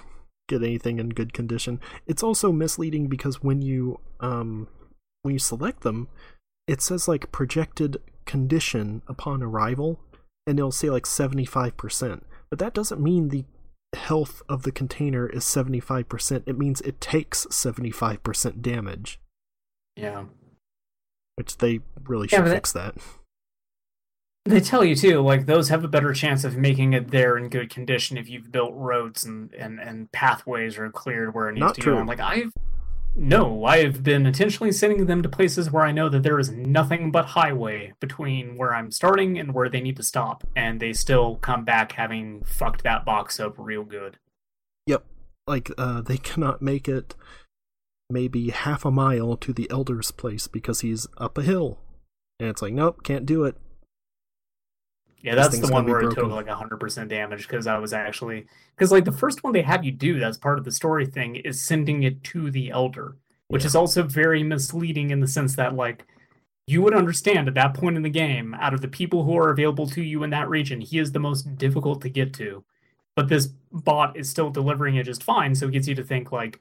get anything in good condition. It's also misleading because when you um when you select them, it says like projected condition upon arrival, and it'll say like seventy five percent. But that doesn't mean the health of the container is seventy five percent. It means it takes seventy five percent damage, Yeah. which they really Yeah, should fix that. They tell you too, like those have a better chance of making it there in good condition if you've built roads and and, and pathways are cleared where it needs Not to true. go. Like I've no, I have been intentionally sending them to places where I know that there is nothing but highway between where I'm starting and where they need to stop, and they still come back having fucked that box up real good. Yep. Like uh they cannot make it maybe half a mile to the elder's place because he's up a hill. And it's like, nope, can't do it. Yeah, that's the one where it took like 100% damage because I was actually. Because, like, the first one they have you do, that's part of the story thing, is sending it to the Elder, which Yeah. is also very misleading in the sense that, like, you would understand at that point in the game, out of the people who are available to you in that region, he is the most difficult to get to. But this bot is still delivering it just fine, so it gets you to think, like,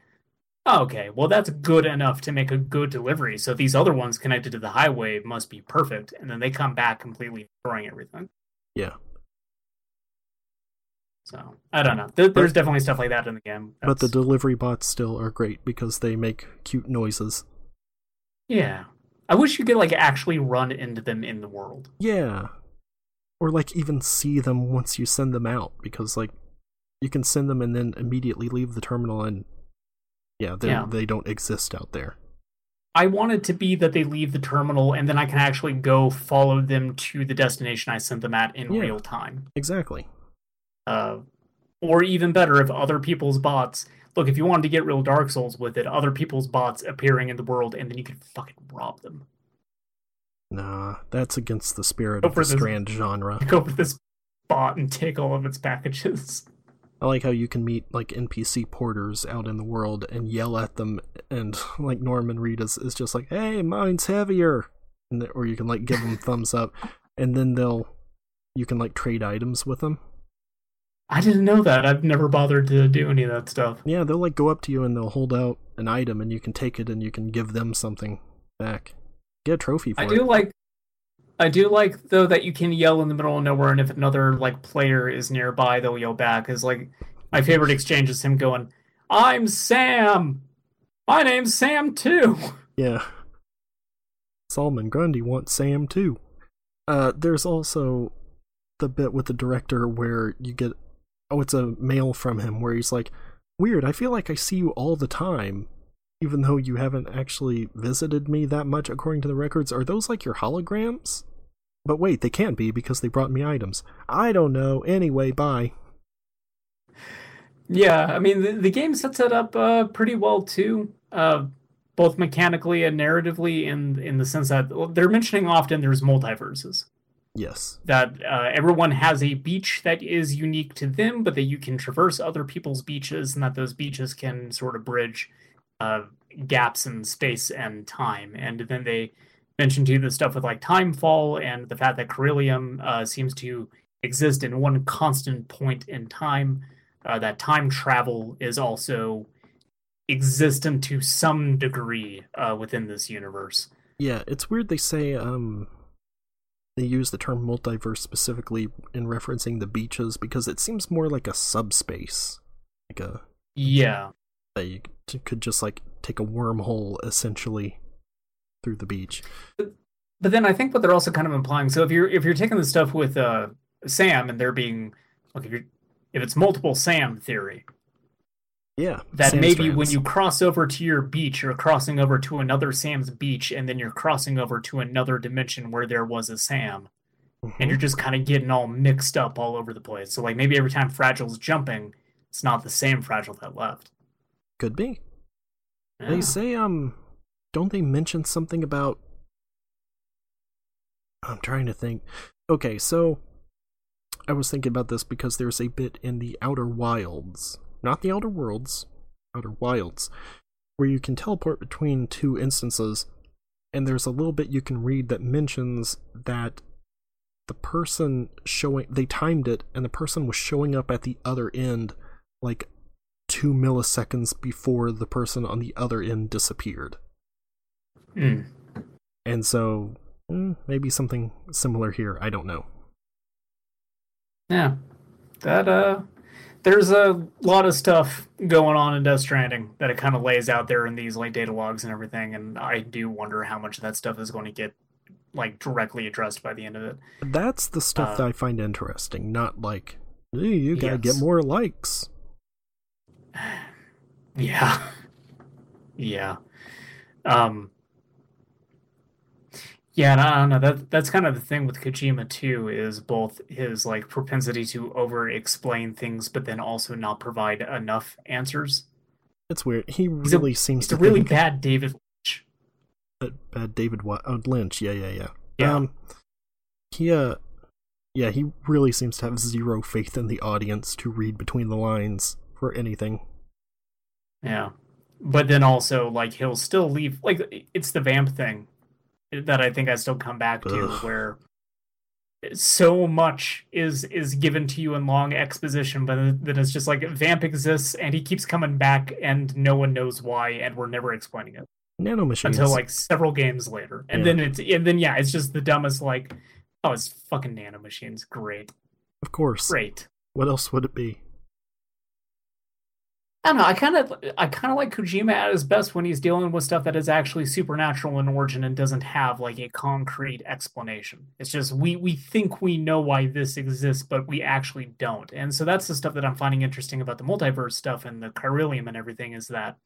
oh, okay, well, that's good enough to make a good delivery. So these other ones connected to the highway must be perfect. And then they come back completely destroying everything. Yeah. So I don't know. There, there's definitely stuff like that in the game. But the delivery bots still are great because they make cute noises. yeah, I wish you could like actually run into them in the world. Yeah. Or like even see them once you send them out because like you can send them and then immediately leave the terminal and yeah, they Yeah. they don't exist out there. I want it to be that they leave the terminal and then I can actually go follow them to the destination I sent them at in Yeah. real time. Exactly. Uh, or even better, if other people's bots look, if you wanted to get real Dark Souls with it, other people's bots appearing in the world and then you could fucking rob them. Nah, that's against the spirit Go of the this- Strand genre. [laughs] Go with this bot and take all of its packages. I like how you can meet like NPC porters out in the world and yell at them, and [laughs] like Norman Reedus is just like, "Hey, mine's heavier," and th- or you can like give them thumbs up, and then they'll you can like trade items with them. I didn't know that. I've never bothered to do any of that stuff. Yeah, they'll like go up to you and they'll hold out an item, and you can take it and you can give them something back. Get a trophy for I it. do like I do like though that you can yell in the middle of nowhere and if another like player is nearby they'll yell back is like my favorite exchange is him going, I'm Sam. My name's Sam too. [laughs] Yeah. Solomon Grundy wants Sam too. Uh, there's also the bit with the director where you get oh, it's a mail from him where he's like, "Weird, I feel like I see you all the time, even though you haven't actually visited me that much according to the records. Are those like your holograms?" But wait, they can't be because they brought me items. I don't know. Anyway, bye. Yeah, I mean the, the game sets it up uh, pretty well too, uh, both mechanically and narratively in in the sense that they're mentioning often there's multiverses. Yes. that uh, everyone has a beach that is unique to them, but that you can traverse other people's beaches, and that those beaches can sort of bridge uh, gaps in space and time. And then they mention too the stuff with like timefall and the fact that chiralium uh, seems to exist in one constant point in time. Uh, that time travel is also existent to some degree uh, within this universe. Yeah, it's weird they say um they use the term multiverse specifically in referencing the beaches because it seems more like a subspace. Like a Yeah. That you could just like take a wormhole essentially through the beach. But then I think what they're also kind of implying. So if you're if you're taking the stuff with uh, Sam and there being like if you're if it's multiple Sam theory, Yeah. that maybe when you cross over to your beach, you're crossing over to another Sam's beach, and then you're crossing over to another dimension where there was a Sam, and you're just kind of getting all mixed up all over the place. So like maybe every time Fragile's jumping, it's not the same Fragile that left. Could be. Yeah. They say um don't they mention something about I'm trying to think. Okay, so I was thinking about this because there's a bit in the Outer Wilds, not the Outer Worlds, Outer Wilds, where you can teleport between two instances, and there's a little bit you can read that mentions that the person showing they timed it and the person was showing up at the other end like two milliseconds before the person on the other end disappeared. Hmm. And so mm, maybe something similar here. I don't know. Yeah. That uh there's a lot of stuff going on in Death Stranding that it kind of lays out there in these like data logs and everything, and I do wonder how much of that stuff is going to get like directly addressed by the end of it. That's the stuff Uh, that I find interesting, not like "Hey, you gotta Yes. get more likes. [laughs] Yeah. Yeah. Um Yeah, and I don't know. That that's kind of the thing with Kojima too, is both his like propensity to over explain things but then also not provide enough answers. It's weird. He a- really seems He's to a really bad David Lynch. bad David Wa- oh, Lynch. Yeah, yeah, yeah. Yeah. Um, he uh, yeah, he really seems to have zero faith in the audience to read between the lines for anything. Yeah. But then also like he'll still leave like it's the vamp thing that I think I still come back to Ugh. where so much is is given to you in long exposition but then it's just like vamp exists and he keeps coming back and no one knows why and we're never explaining it Nanomachines. until like several games later and Yeah. then it's and then yeah it's just the dumbest like oh it's fucking nanomachines great of course. great What else would it be? I don't know. I kind of, I kind of like Kojima at his best when he's dealing with stuff that is actually supernatural in origin and doesn't have like a concrete explanation. It's just we we think we know why this exists, but we actually don't. And so that's the stuff that I'm finding interesting about the multiverse stuff and the Chiralium and everything is that,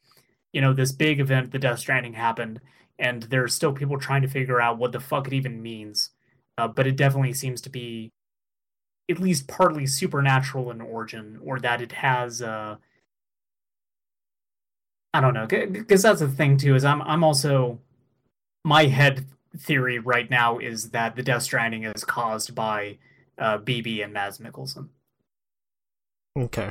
you know, this big event, the Death Stranding happened, and there's still people trying to figure out what the fuck it even means. Uh, but it definitely seems to be at least partly supernatural in origin, or that it has. Uh, I don't know, because that's the thing too. Is I'm I'm also my head theory right now is that the Death Stranding is caused by uh, BB and Mads Mikkelsen. Okay.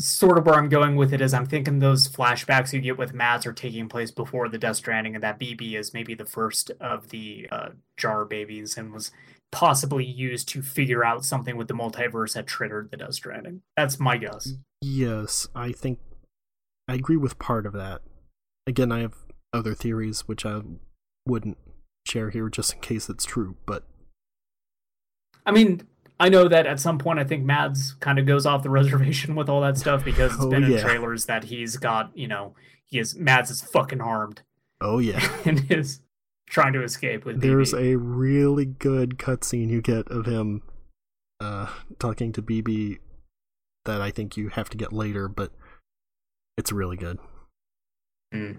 Sort of where I'm going with it is I'm thinking those flashbacks you get with Mads are taking place before the Death Stranding, and that BB is maybe the first of the uh, jar babies and was possibly used to figure out something with the multiverse that triggered the Death Stranding. That's my guess. Yes, I think I agree with part of that. Again, I have other theories which I wouldn't share here just in case it's true, but I mean, I know that at some point I think Mads kind of goes off the [laughs] reservation with all that stuff because it's Oh, been in yeah. trailers that he's got, you know, he is Mads is fucking armed. oh yeah. [laughs] and is trying to escape with There's BB. a really good cutscene you get of him uh talking to BB that I think you have to get later, but it's really good. Mm.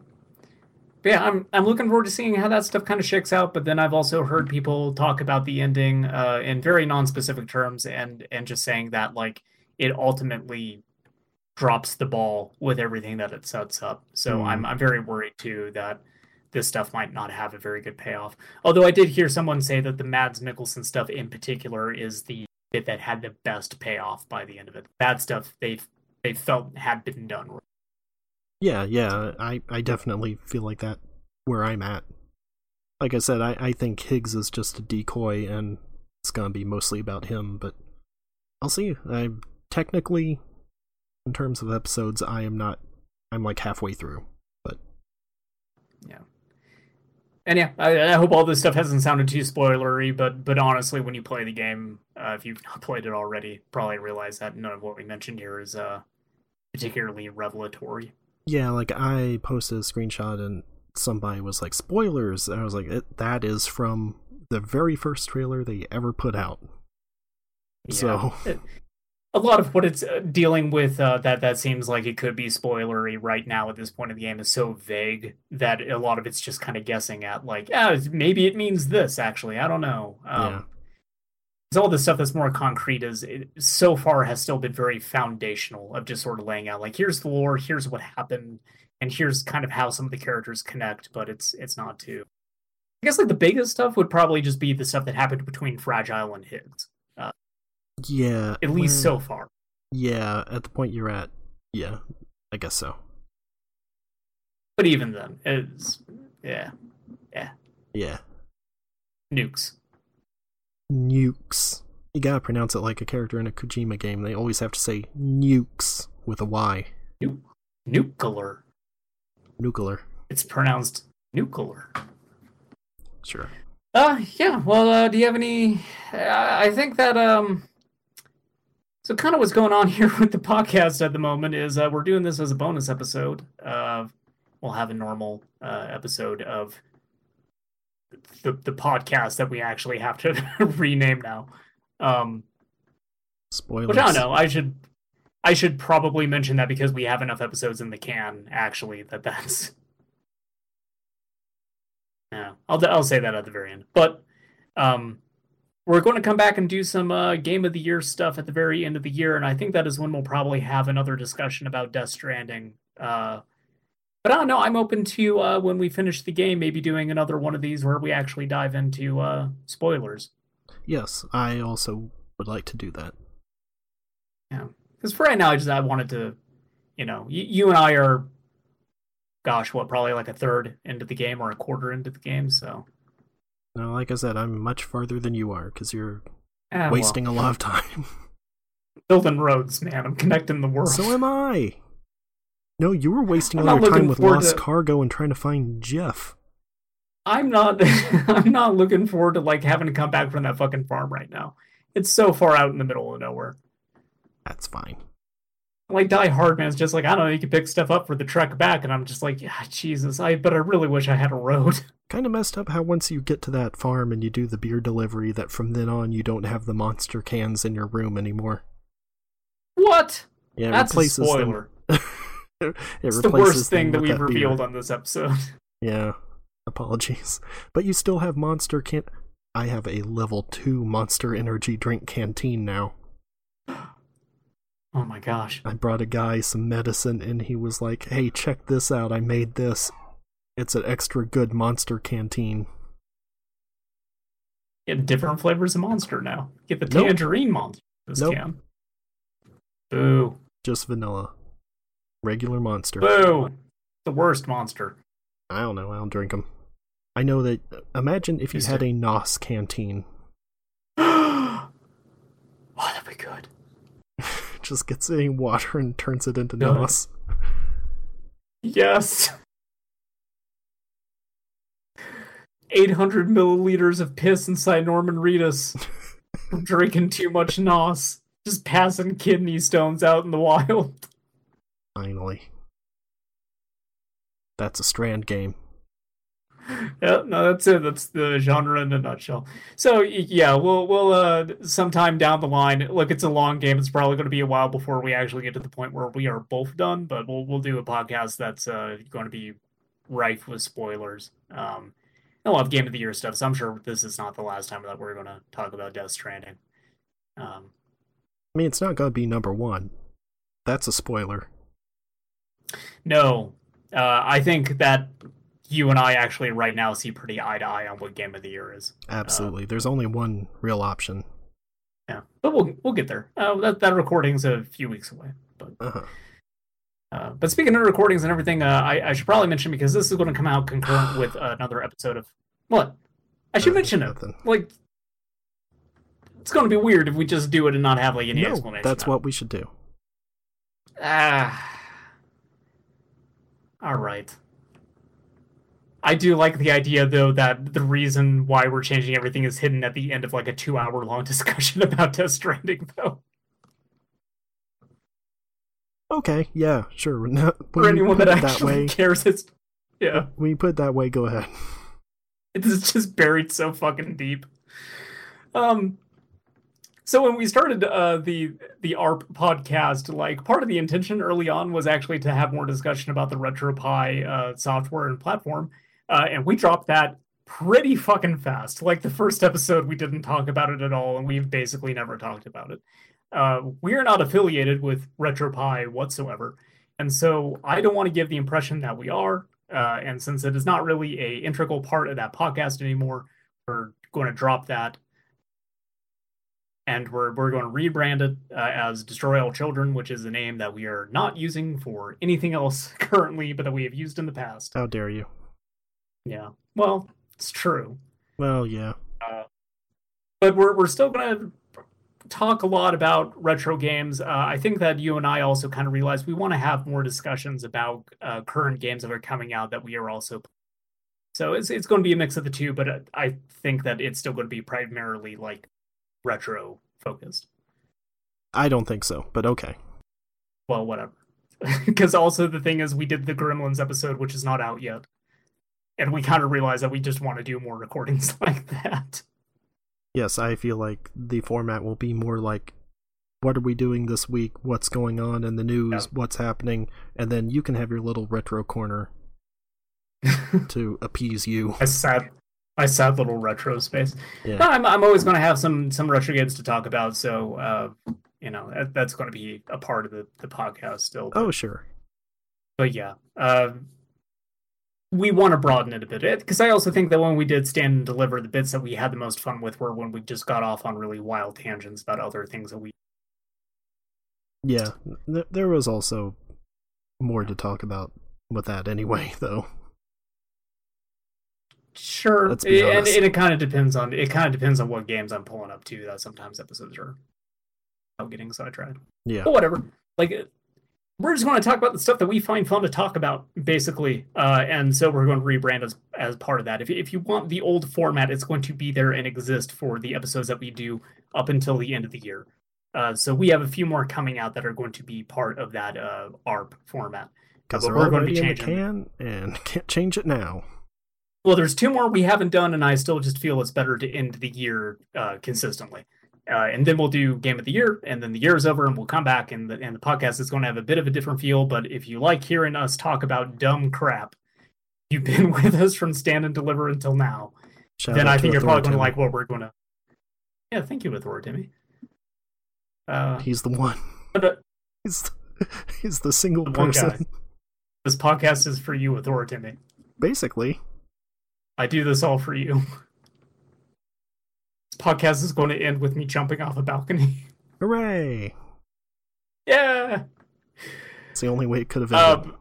Yeah, I'm I'm looking forward to seeing how that stuff kind of shakes out. But then I've also heard people talk about the ending uh, in very non-specific terms, and and just saying that like it ultimately drops the ball with everything that it sets up. So Hmm. I'm I'm very worried too that this stuff might not have a very good payoff. Although I did hear someone say that the Mads Mikkelsen stuff in particular is the bit that had the best payoff by the end of it. Bad stuff they they felt had been done. Yeah, yeah, I, I definitely feel like that where I'm at. Like I said, I, I think Higgs is just a decoy and it's gonna be mostly about him, but I'll see. I technically in terms of episodes I am not I'm like halfway through. But Yeah. And yeah, I, I hope all this stuff hasn't sounded too spoilery, but but honestly, when you play the game, uh, if you've not [laughs] played it already, probably realize that none of what we mentioned here is uh, particularly revelatory. Yeah, like I posted a screenshot and somebody was like spoilers. And I was like, it, that is from the very first trailer they ever put out. Yeah. So [laughs] It- a lot of what it's uh, dealing with uh, that that seems like it could be spoilery right now at this point in the game is so vague that a lot of it's just kind of guessing at like, yeah, maybe it means this. Actually, I don't know. Um, Yeah. Because all the stuff that's more concrete is it, so far has still been very foundational of just sort of laying out like here's the lore, here's what happened, and here's kind of how some of the characters connect. But it's it's not too. I guess like the biggest stuff would probably just be the stuff that happened between Fragile and Higgs, uh, yeah. at least so far. Yeah, at the point you're at, yeah, I guess so. But even then, it's yeah, yeah, Yeah. nukes. Nukes. You gotta pronounce it like a character in a Kojima game. They always have to say nukes with a Y. Nu- nuclear. Nuclear. It's pronounced nuclear. Sure. Uh, yeah. Well, uh, do you have any? I I think that um. So, kind of what's going on [laughs] here with the podcast at the moment is uh, we're doing this as a bonus episode. Uh, we'll have a normal uh, episode of the the podcast that we actually have to [laughs] rename now. Um, Spoilers. which I don't know. I should I should probably mention that because we have enough episodes in the can, actually, that that's. [laughs] Yeah, I'll I'll say that at the very end. But um, we're going to come back and do some uh, game of the year stuff at the very end of the year, and I think that is when we'll probably have another discussion about Death Stranding. Uh, but I don't know. I'm open to uh, when we finish the game, maybe doing another one of these where we actually dive into uh, spoilers. Yes, I also would like to do that. Yeah, because for right now, I just I wanted to, you know, you, you and I are, gosh, what probably like a third into the game or a quarter into the game, so. Now, like I said, I'm much farther than you are because you're well, wasting a lot of time. [laughs] building roads, man. I'm connecting the world. so am I. No, you were wasting all your time with Lost to- Cargo and trying to find Geoff. I'm not. [laughs] I'm not looking forward to like having to come back from that fucking farm right now. It's so far out in the middle of nowhere. That's fine. Like Die Hard, man. It's just like I don't know. You can pick stuff up for the trek back, and I'm just like, yeah, Jesus. I but I really wish I had a road. [laughs] Kind of messed up how once you get to that farm and you do the beer delivery, that from then on you don't have the monster cans in your room anymore. What? Yeah, That's a replaces spoiler. them. [laughs] it It's the worst thing that we've beer. revealed on this episode. [laughs] Yeah, apologies. But you still have Monster can. I have a level 2 Monster Energy drink canteen now. Oh my gosh. I brought a guy some medicine and he was like, hey, check this out. I made this. It's an extra good Monster canteen. Get different flavors of monster now. Get the Nope. tangerine monster. This Nope. can. Boo. Just vanilla. Regular Monster. Boo. The worst monster. I don't know. I don't drink them. I know that. Uh, imagine if you Yes, had a NOS canteen. [gasps] oh, that'd be good. [laughs] Just gets any water and turns it into. NOS. Yes. 800 milliliters of piss inside Norman Reedus from [laughs] drinking too much NOS. Just passing kidney stones out in the wild. Finally. That's a Strand game. Yeah, no, that's it. That's the genre in a nutshell. So yeah, we'll we'll uh sometime down the line. Look, it's a long game. It's probably going to be a while before we actually get to the point where we are both done. But we'll we'll do a podcast that's uh going to be rife with spoilers. Um, and we'll game of the year stuff. So I'm sure this is not the last time that we're going to talk about Death Stranding. Um, I mean, it's not going to be number one. That's a spoiler. No, uh, I think that you and I actually right now see pretty eye to eye on what game of the year is. Absolutely. There's only one real option. Yeah, but we'll we'll get there. Uh, that that recording's a few weeks away. But Uh-huh. uh, but speaking of recordings and everything, uh, I I should probably mention because this is going to come out concurrent [sighs] with another episode of what I should Uh, mention it. nothing. Like it's going to be weird if we just do it and not have like any No, explanation. that's it. what we should do. Ah. All right. I do like the idea though that the reason why we're changing everything is hidden at the end of like a two hour long [laughs] discussion about Death Stranding though. Okay, yeah, sure. For [laughs] when you anyone that it that actually way, cares, it's yeah, when you put it that way, go ahead. [laughs] it's just buried so fucking deep. Um, so when we started uh, the the ARP podcast, like part of the intention early on was actually to have more discussion about the RetroPie uh, software and platform, uh, and we dropped that pretty fucking fast. Like the first episode, we didn't talk about it at all, and we've basically never talked about it. Uh, we are not affiliated with RetroPie whatsoever, and so I don't want to give the impression that we are. Uh, and since it is not really a integral part of that podcast anymore, we're going to drop that and we're we're going to rebrand it uh, as Destroy All Children, which is a name that we are not using for anything else [laughs] currently, but that we have used in the past. How dare you? Yeah, well, it's true, Well, yeah. but we're we're still going to talk a lot about retro games. Uh, I think that you and I also kind of realize we want to have more discussions about uh, current games that are coming out that we are also. So it's it's going to be a mix of the two, but uh, I think that it's still going to be primarily like retro focused. I don't think so, but okay. well, whatever. [laughs] Because also the thing is, we did the Gremlins episode, which is not out yet, and we kind of realized that we just want to do more recordings [laughs] like that. Yes, I feel like the format will be more like what are we doing this week, what's going on in the news, Yeah. what's happening, and then you can have your little retro corner [laughs] to appease you. My sad, my sad little retro space. Yeah. No, I'm I'm always going to have some some retro games to talk about. So uh, you know that, that's going to be a part of the the podcast still. Oh, sure. but yeah, uh, we want to broaden it a bit because I also think that when we did stand and deliver, the bits that we had the most fun with were when we just got off on really wild tangents about other things that we. Yeah, th- there was also more to talk about with that anyway, [laughs] though. Sure, and, and it kind of depends on it kind of depends on what games I'm pulling up too. That sometimes episodes are out getting sidetracked. Yeah. But whatever. Like we're just going to talk about the stuff that we find fun to talk about, basically. Uh, and so we're going to rebrand as as part of that. If if you want the old format, it's going to be there and exist for the episodes that we do up until the end of the year. Uh, so we have a few more coming out that are going to be part of that uh, ARP format. Because we're going to be changing. can and [laughs] can't change it now. Well, there's two more we haven't done, and I still just feel it's better to end the year uh, consistently. Uh, and then we'll do game of the year, and then the year is over, and we'll come back, and the and the podcast is going to have a bit of a different feel. But if you like hearing us talk about dumb crap, you've been [laughs] with us from stand and deliver until now. Shout then I think you're probably going to like what we're going to. Yeah, thank you, Thor, Timmy. Uh, He's the one. but, uh, He's he's the single The one guy. person. this podcast is for you, Thor, Timmy. Basically. I do this all for you. This podcast is going to end with me jumping off a balcony. [laughs] Hooray! yeah. It's the only way it could have ended.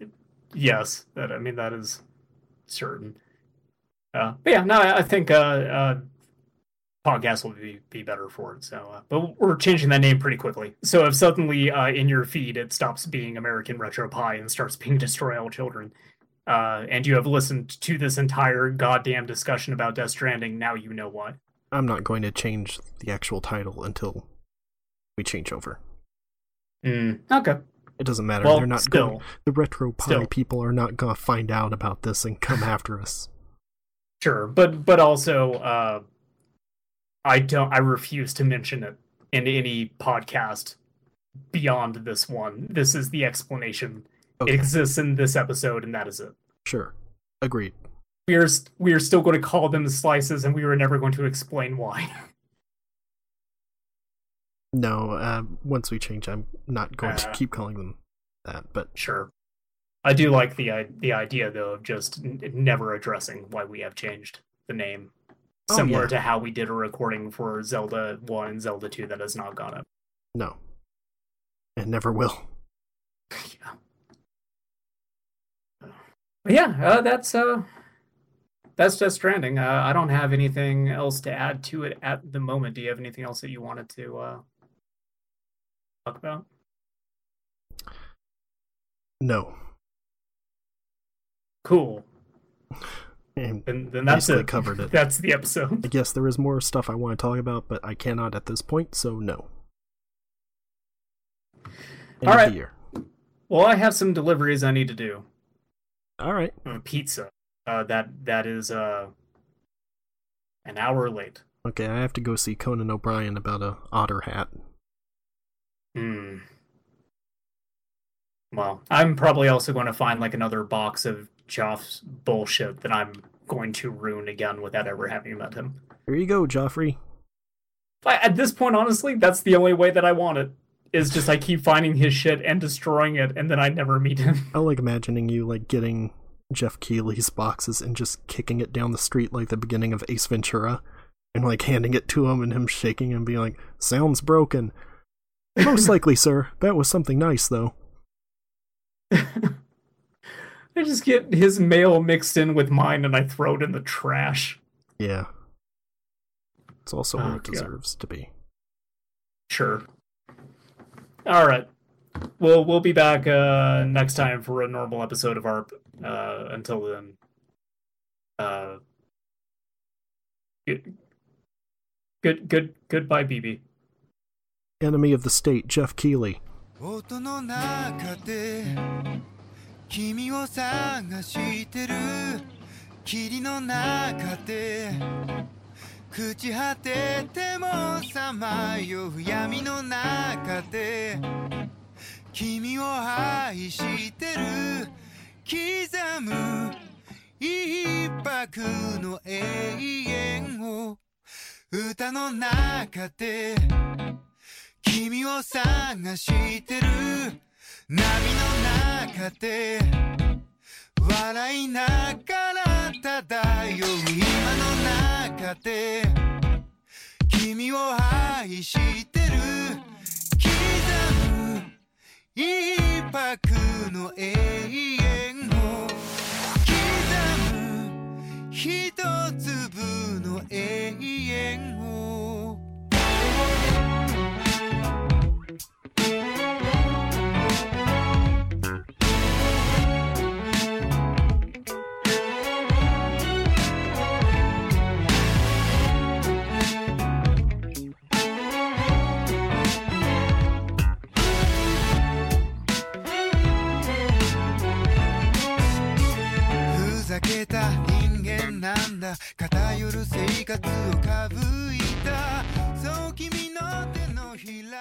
Um, yes, that I mean that is certain. Uh, but yeah, no, I I think uh, uh, podcast will be be better for it. So, uh, but we're changing that name pretty quickly. So if suddenly uh, in your feed it stops being American Retro Pie and starts being [laughs] Destroy All Children, uh, and you have listened to this entire goddamn discussion about Death Stranding, now you know why. I'm not going to change the actual title until we change over. Mm, okay. It doesn't matter. Well, They're not still. going. The RetroPie people are not going to find out about this and come after us. Sure, but but also, uh, I don't. I refuse to mention it in any podcast beyond this one. This is the explanation. Okay. It exists in this episode, and that is it. Sure. Agreed. We are we are still going to call them slices, and we are never going to explain why. [laughs] No, uh, once we change, I'm not going to Uh. keep calling them that. But sure, I do like the i- the idea though of just n- never addressing why we have changed the name, Oh, similar yeah. to how we did a recording for Zelda One and Zelda Two that has not gone up. no, it never will. [laughs] yeah. But yeah, uh, that's uh, that's Death Stranding. Uh, I don't have anything else to add to it at the moment. Do you have anything else that you wanted to uh, talk about? No. Cool. [laughs] And Then, then that's it. covered it. [laughs] That's the episode. I guess there is more stuff I want to talk about, but I cannot at this point, so no. End All right. Well, I have some deliveries I need to do. All right. pizza. Uh, that that is uh, an hour late. Okay, I have to go see Conan O'Brien about a otter hat. Hmm. Well, I'm probably also going to find like another box of Joff's bullshit that I'm going to ruin again without ever having met him. Here you go, Joffrey. At this point, honestly, that's the only way that I want it. Is just I keep finding his hmm. shit and destroying it, and then I never meet him. I like imagining you like getting Geoff Keighley's boxes and just kicking it down the street like the beginning of Ace Ventura, and like handing it to him and him shaking and being like, "Sounds broken." Most [laughs] likely, sir. That was something nice, though. [laughs] I just get his mail mixed in with mine, and I throw it in the trash. Yeah. It's also Oh, where it God. deserves to be. Sure. All right. Well, we'll be back uh, next time for a normal episode of ARP. Uh, until then, uh, good, good, good, goodbye, BB. Enemy of the State, Geoff Keighley. 音の中で君を探してる霧の中で朽ち果ててもさまよう闇の中で君を愛してる。刻む一泊の永遠を歌の中で君を探してる。波の中で笑いながら漂う今の中で君を愛してる刻む一泊の永遠を刻む一粒の永遠を偏る生活をかぶいた。そう君の手のひら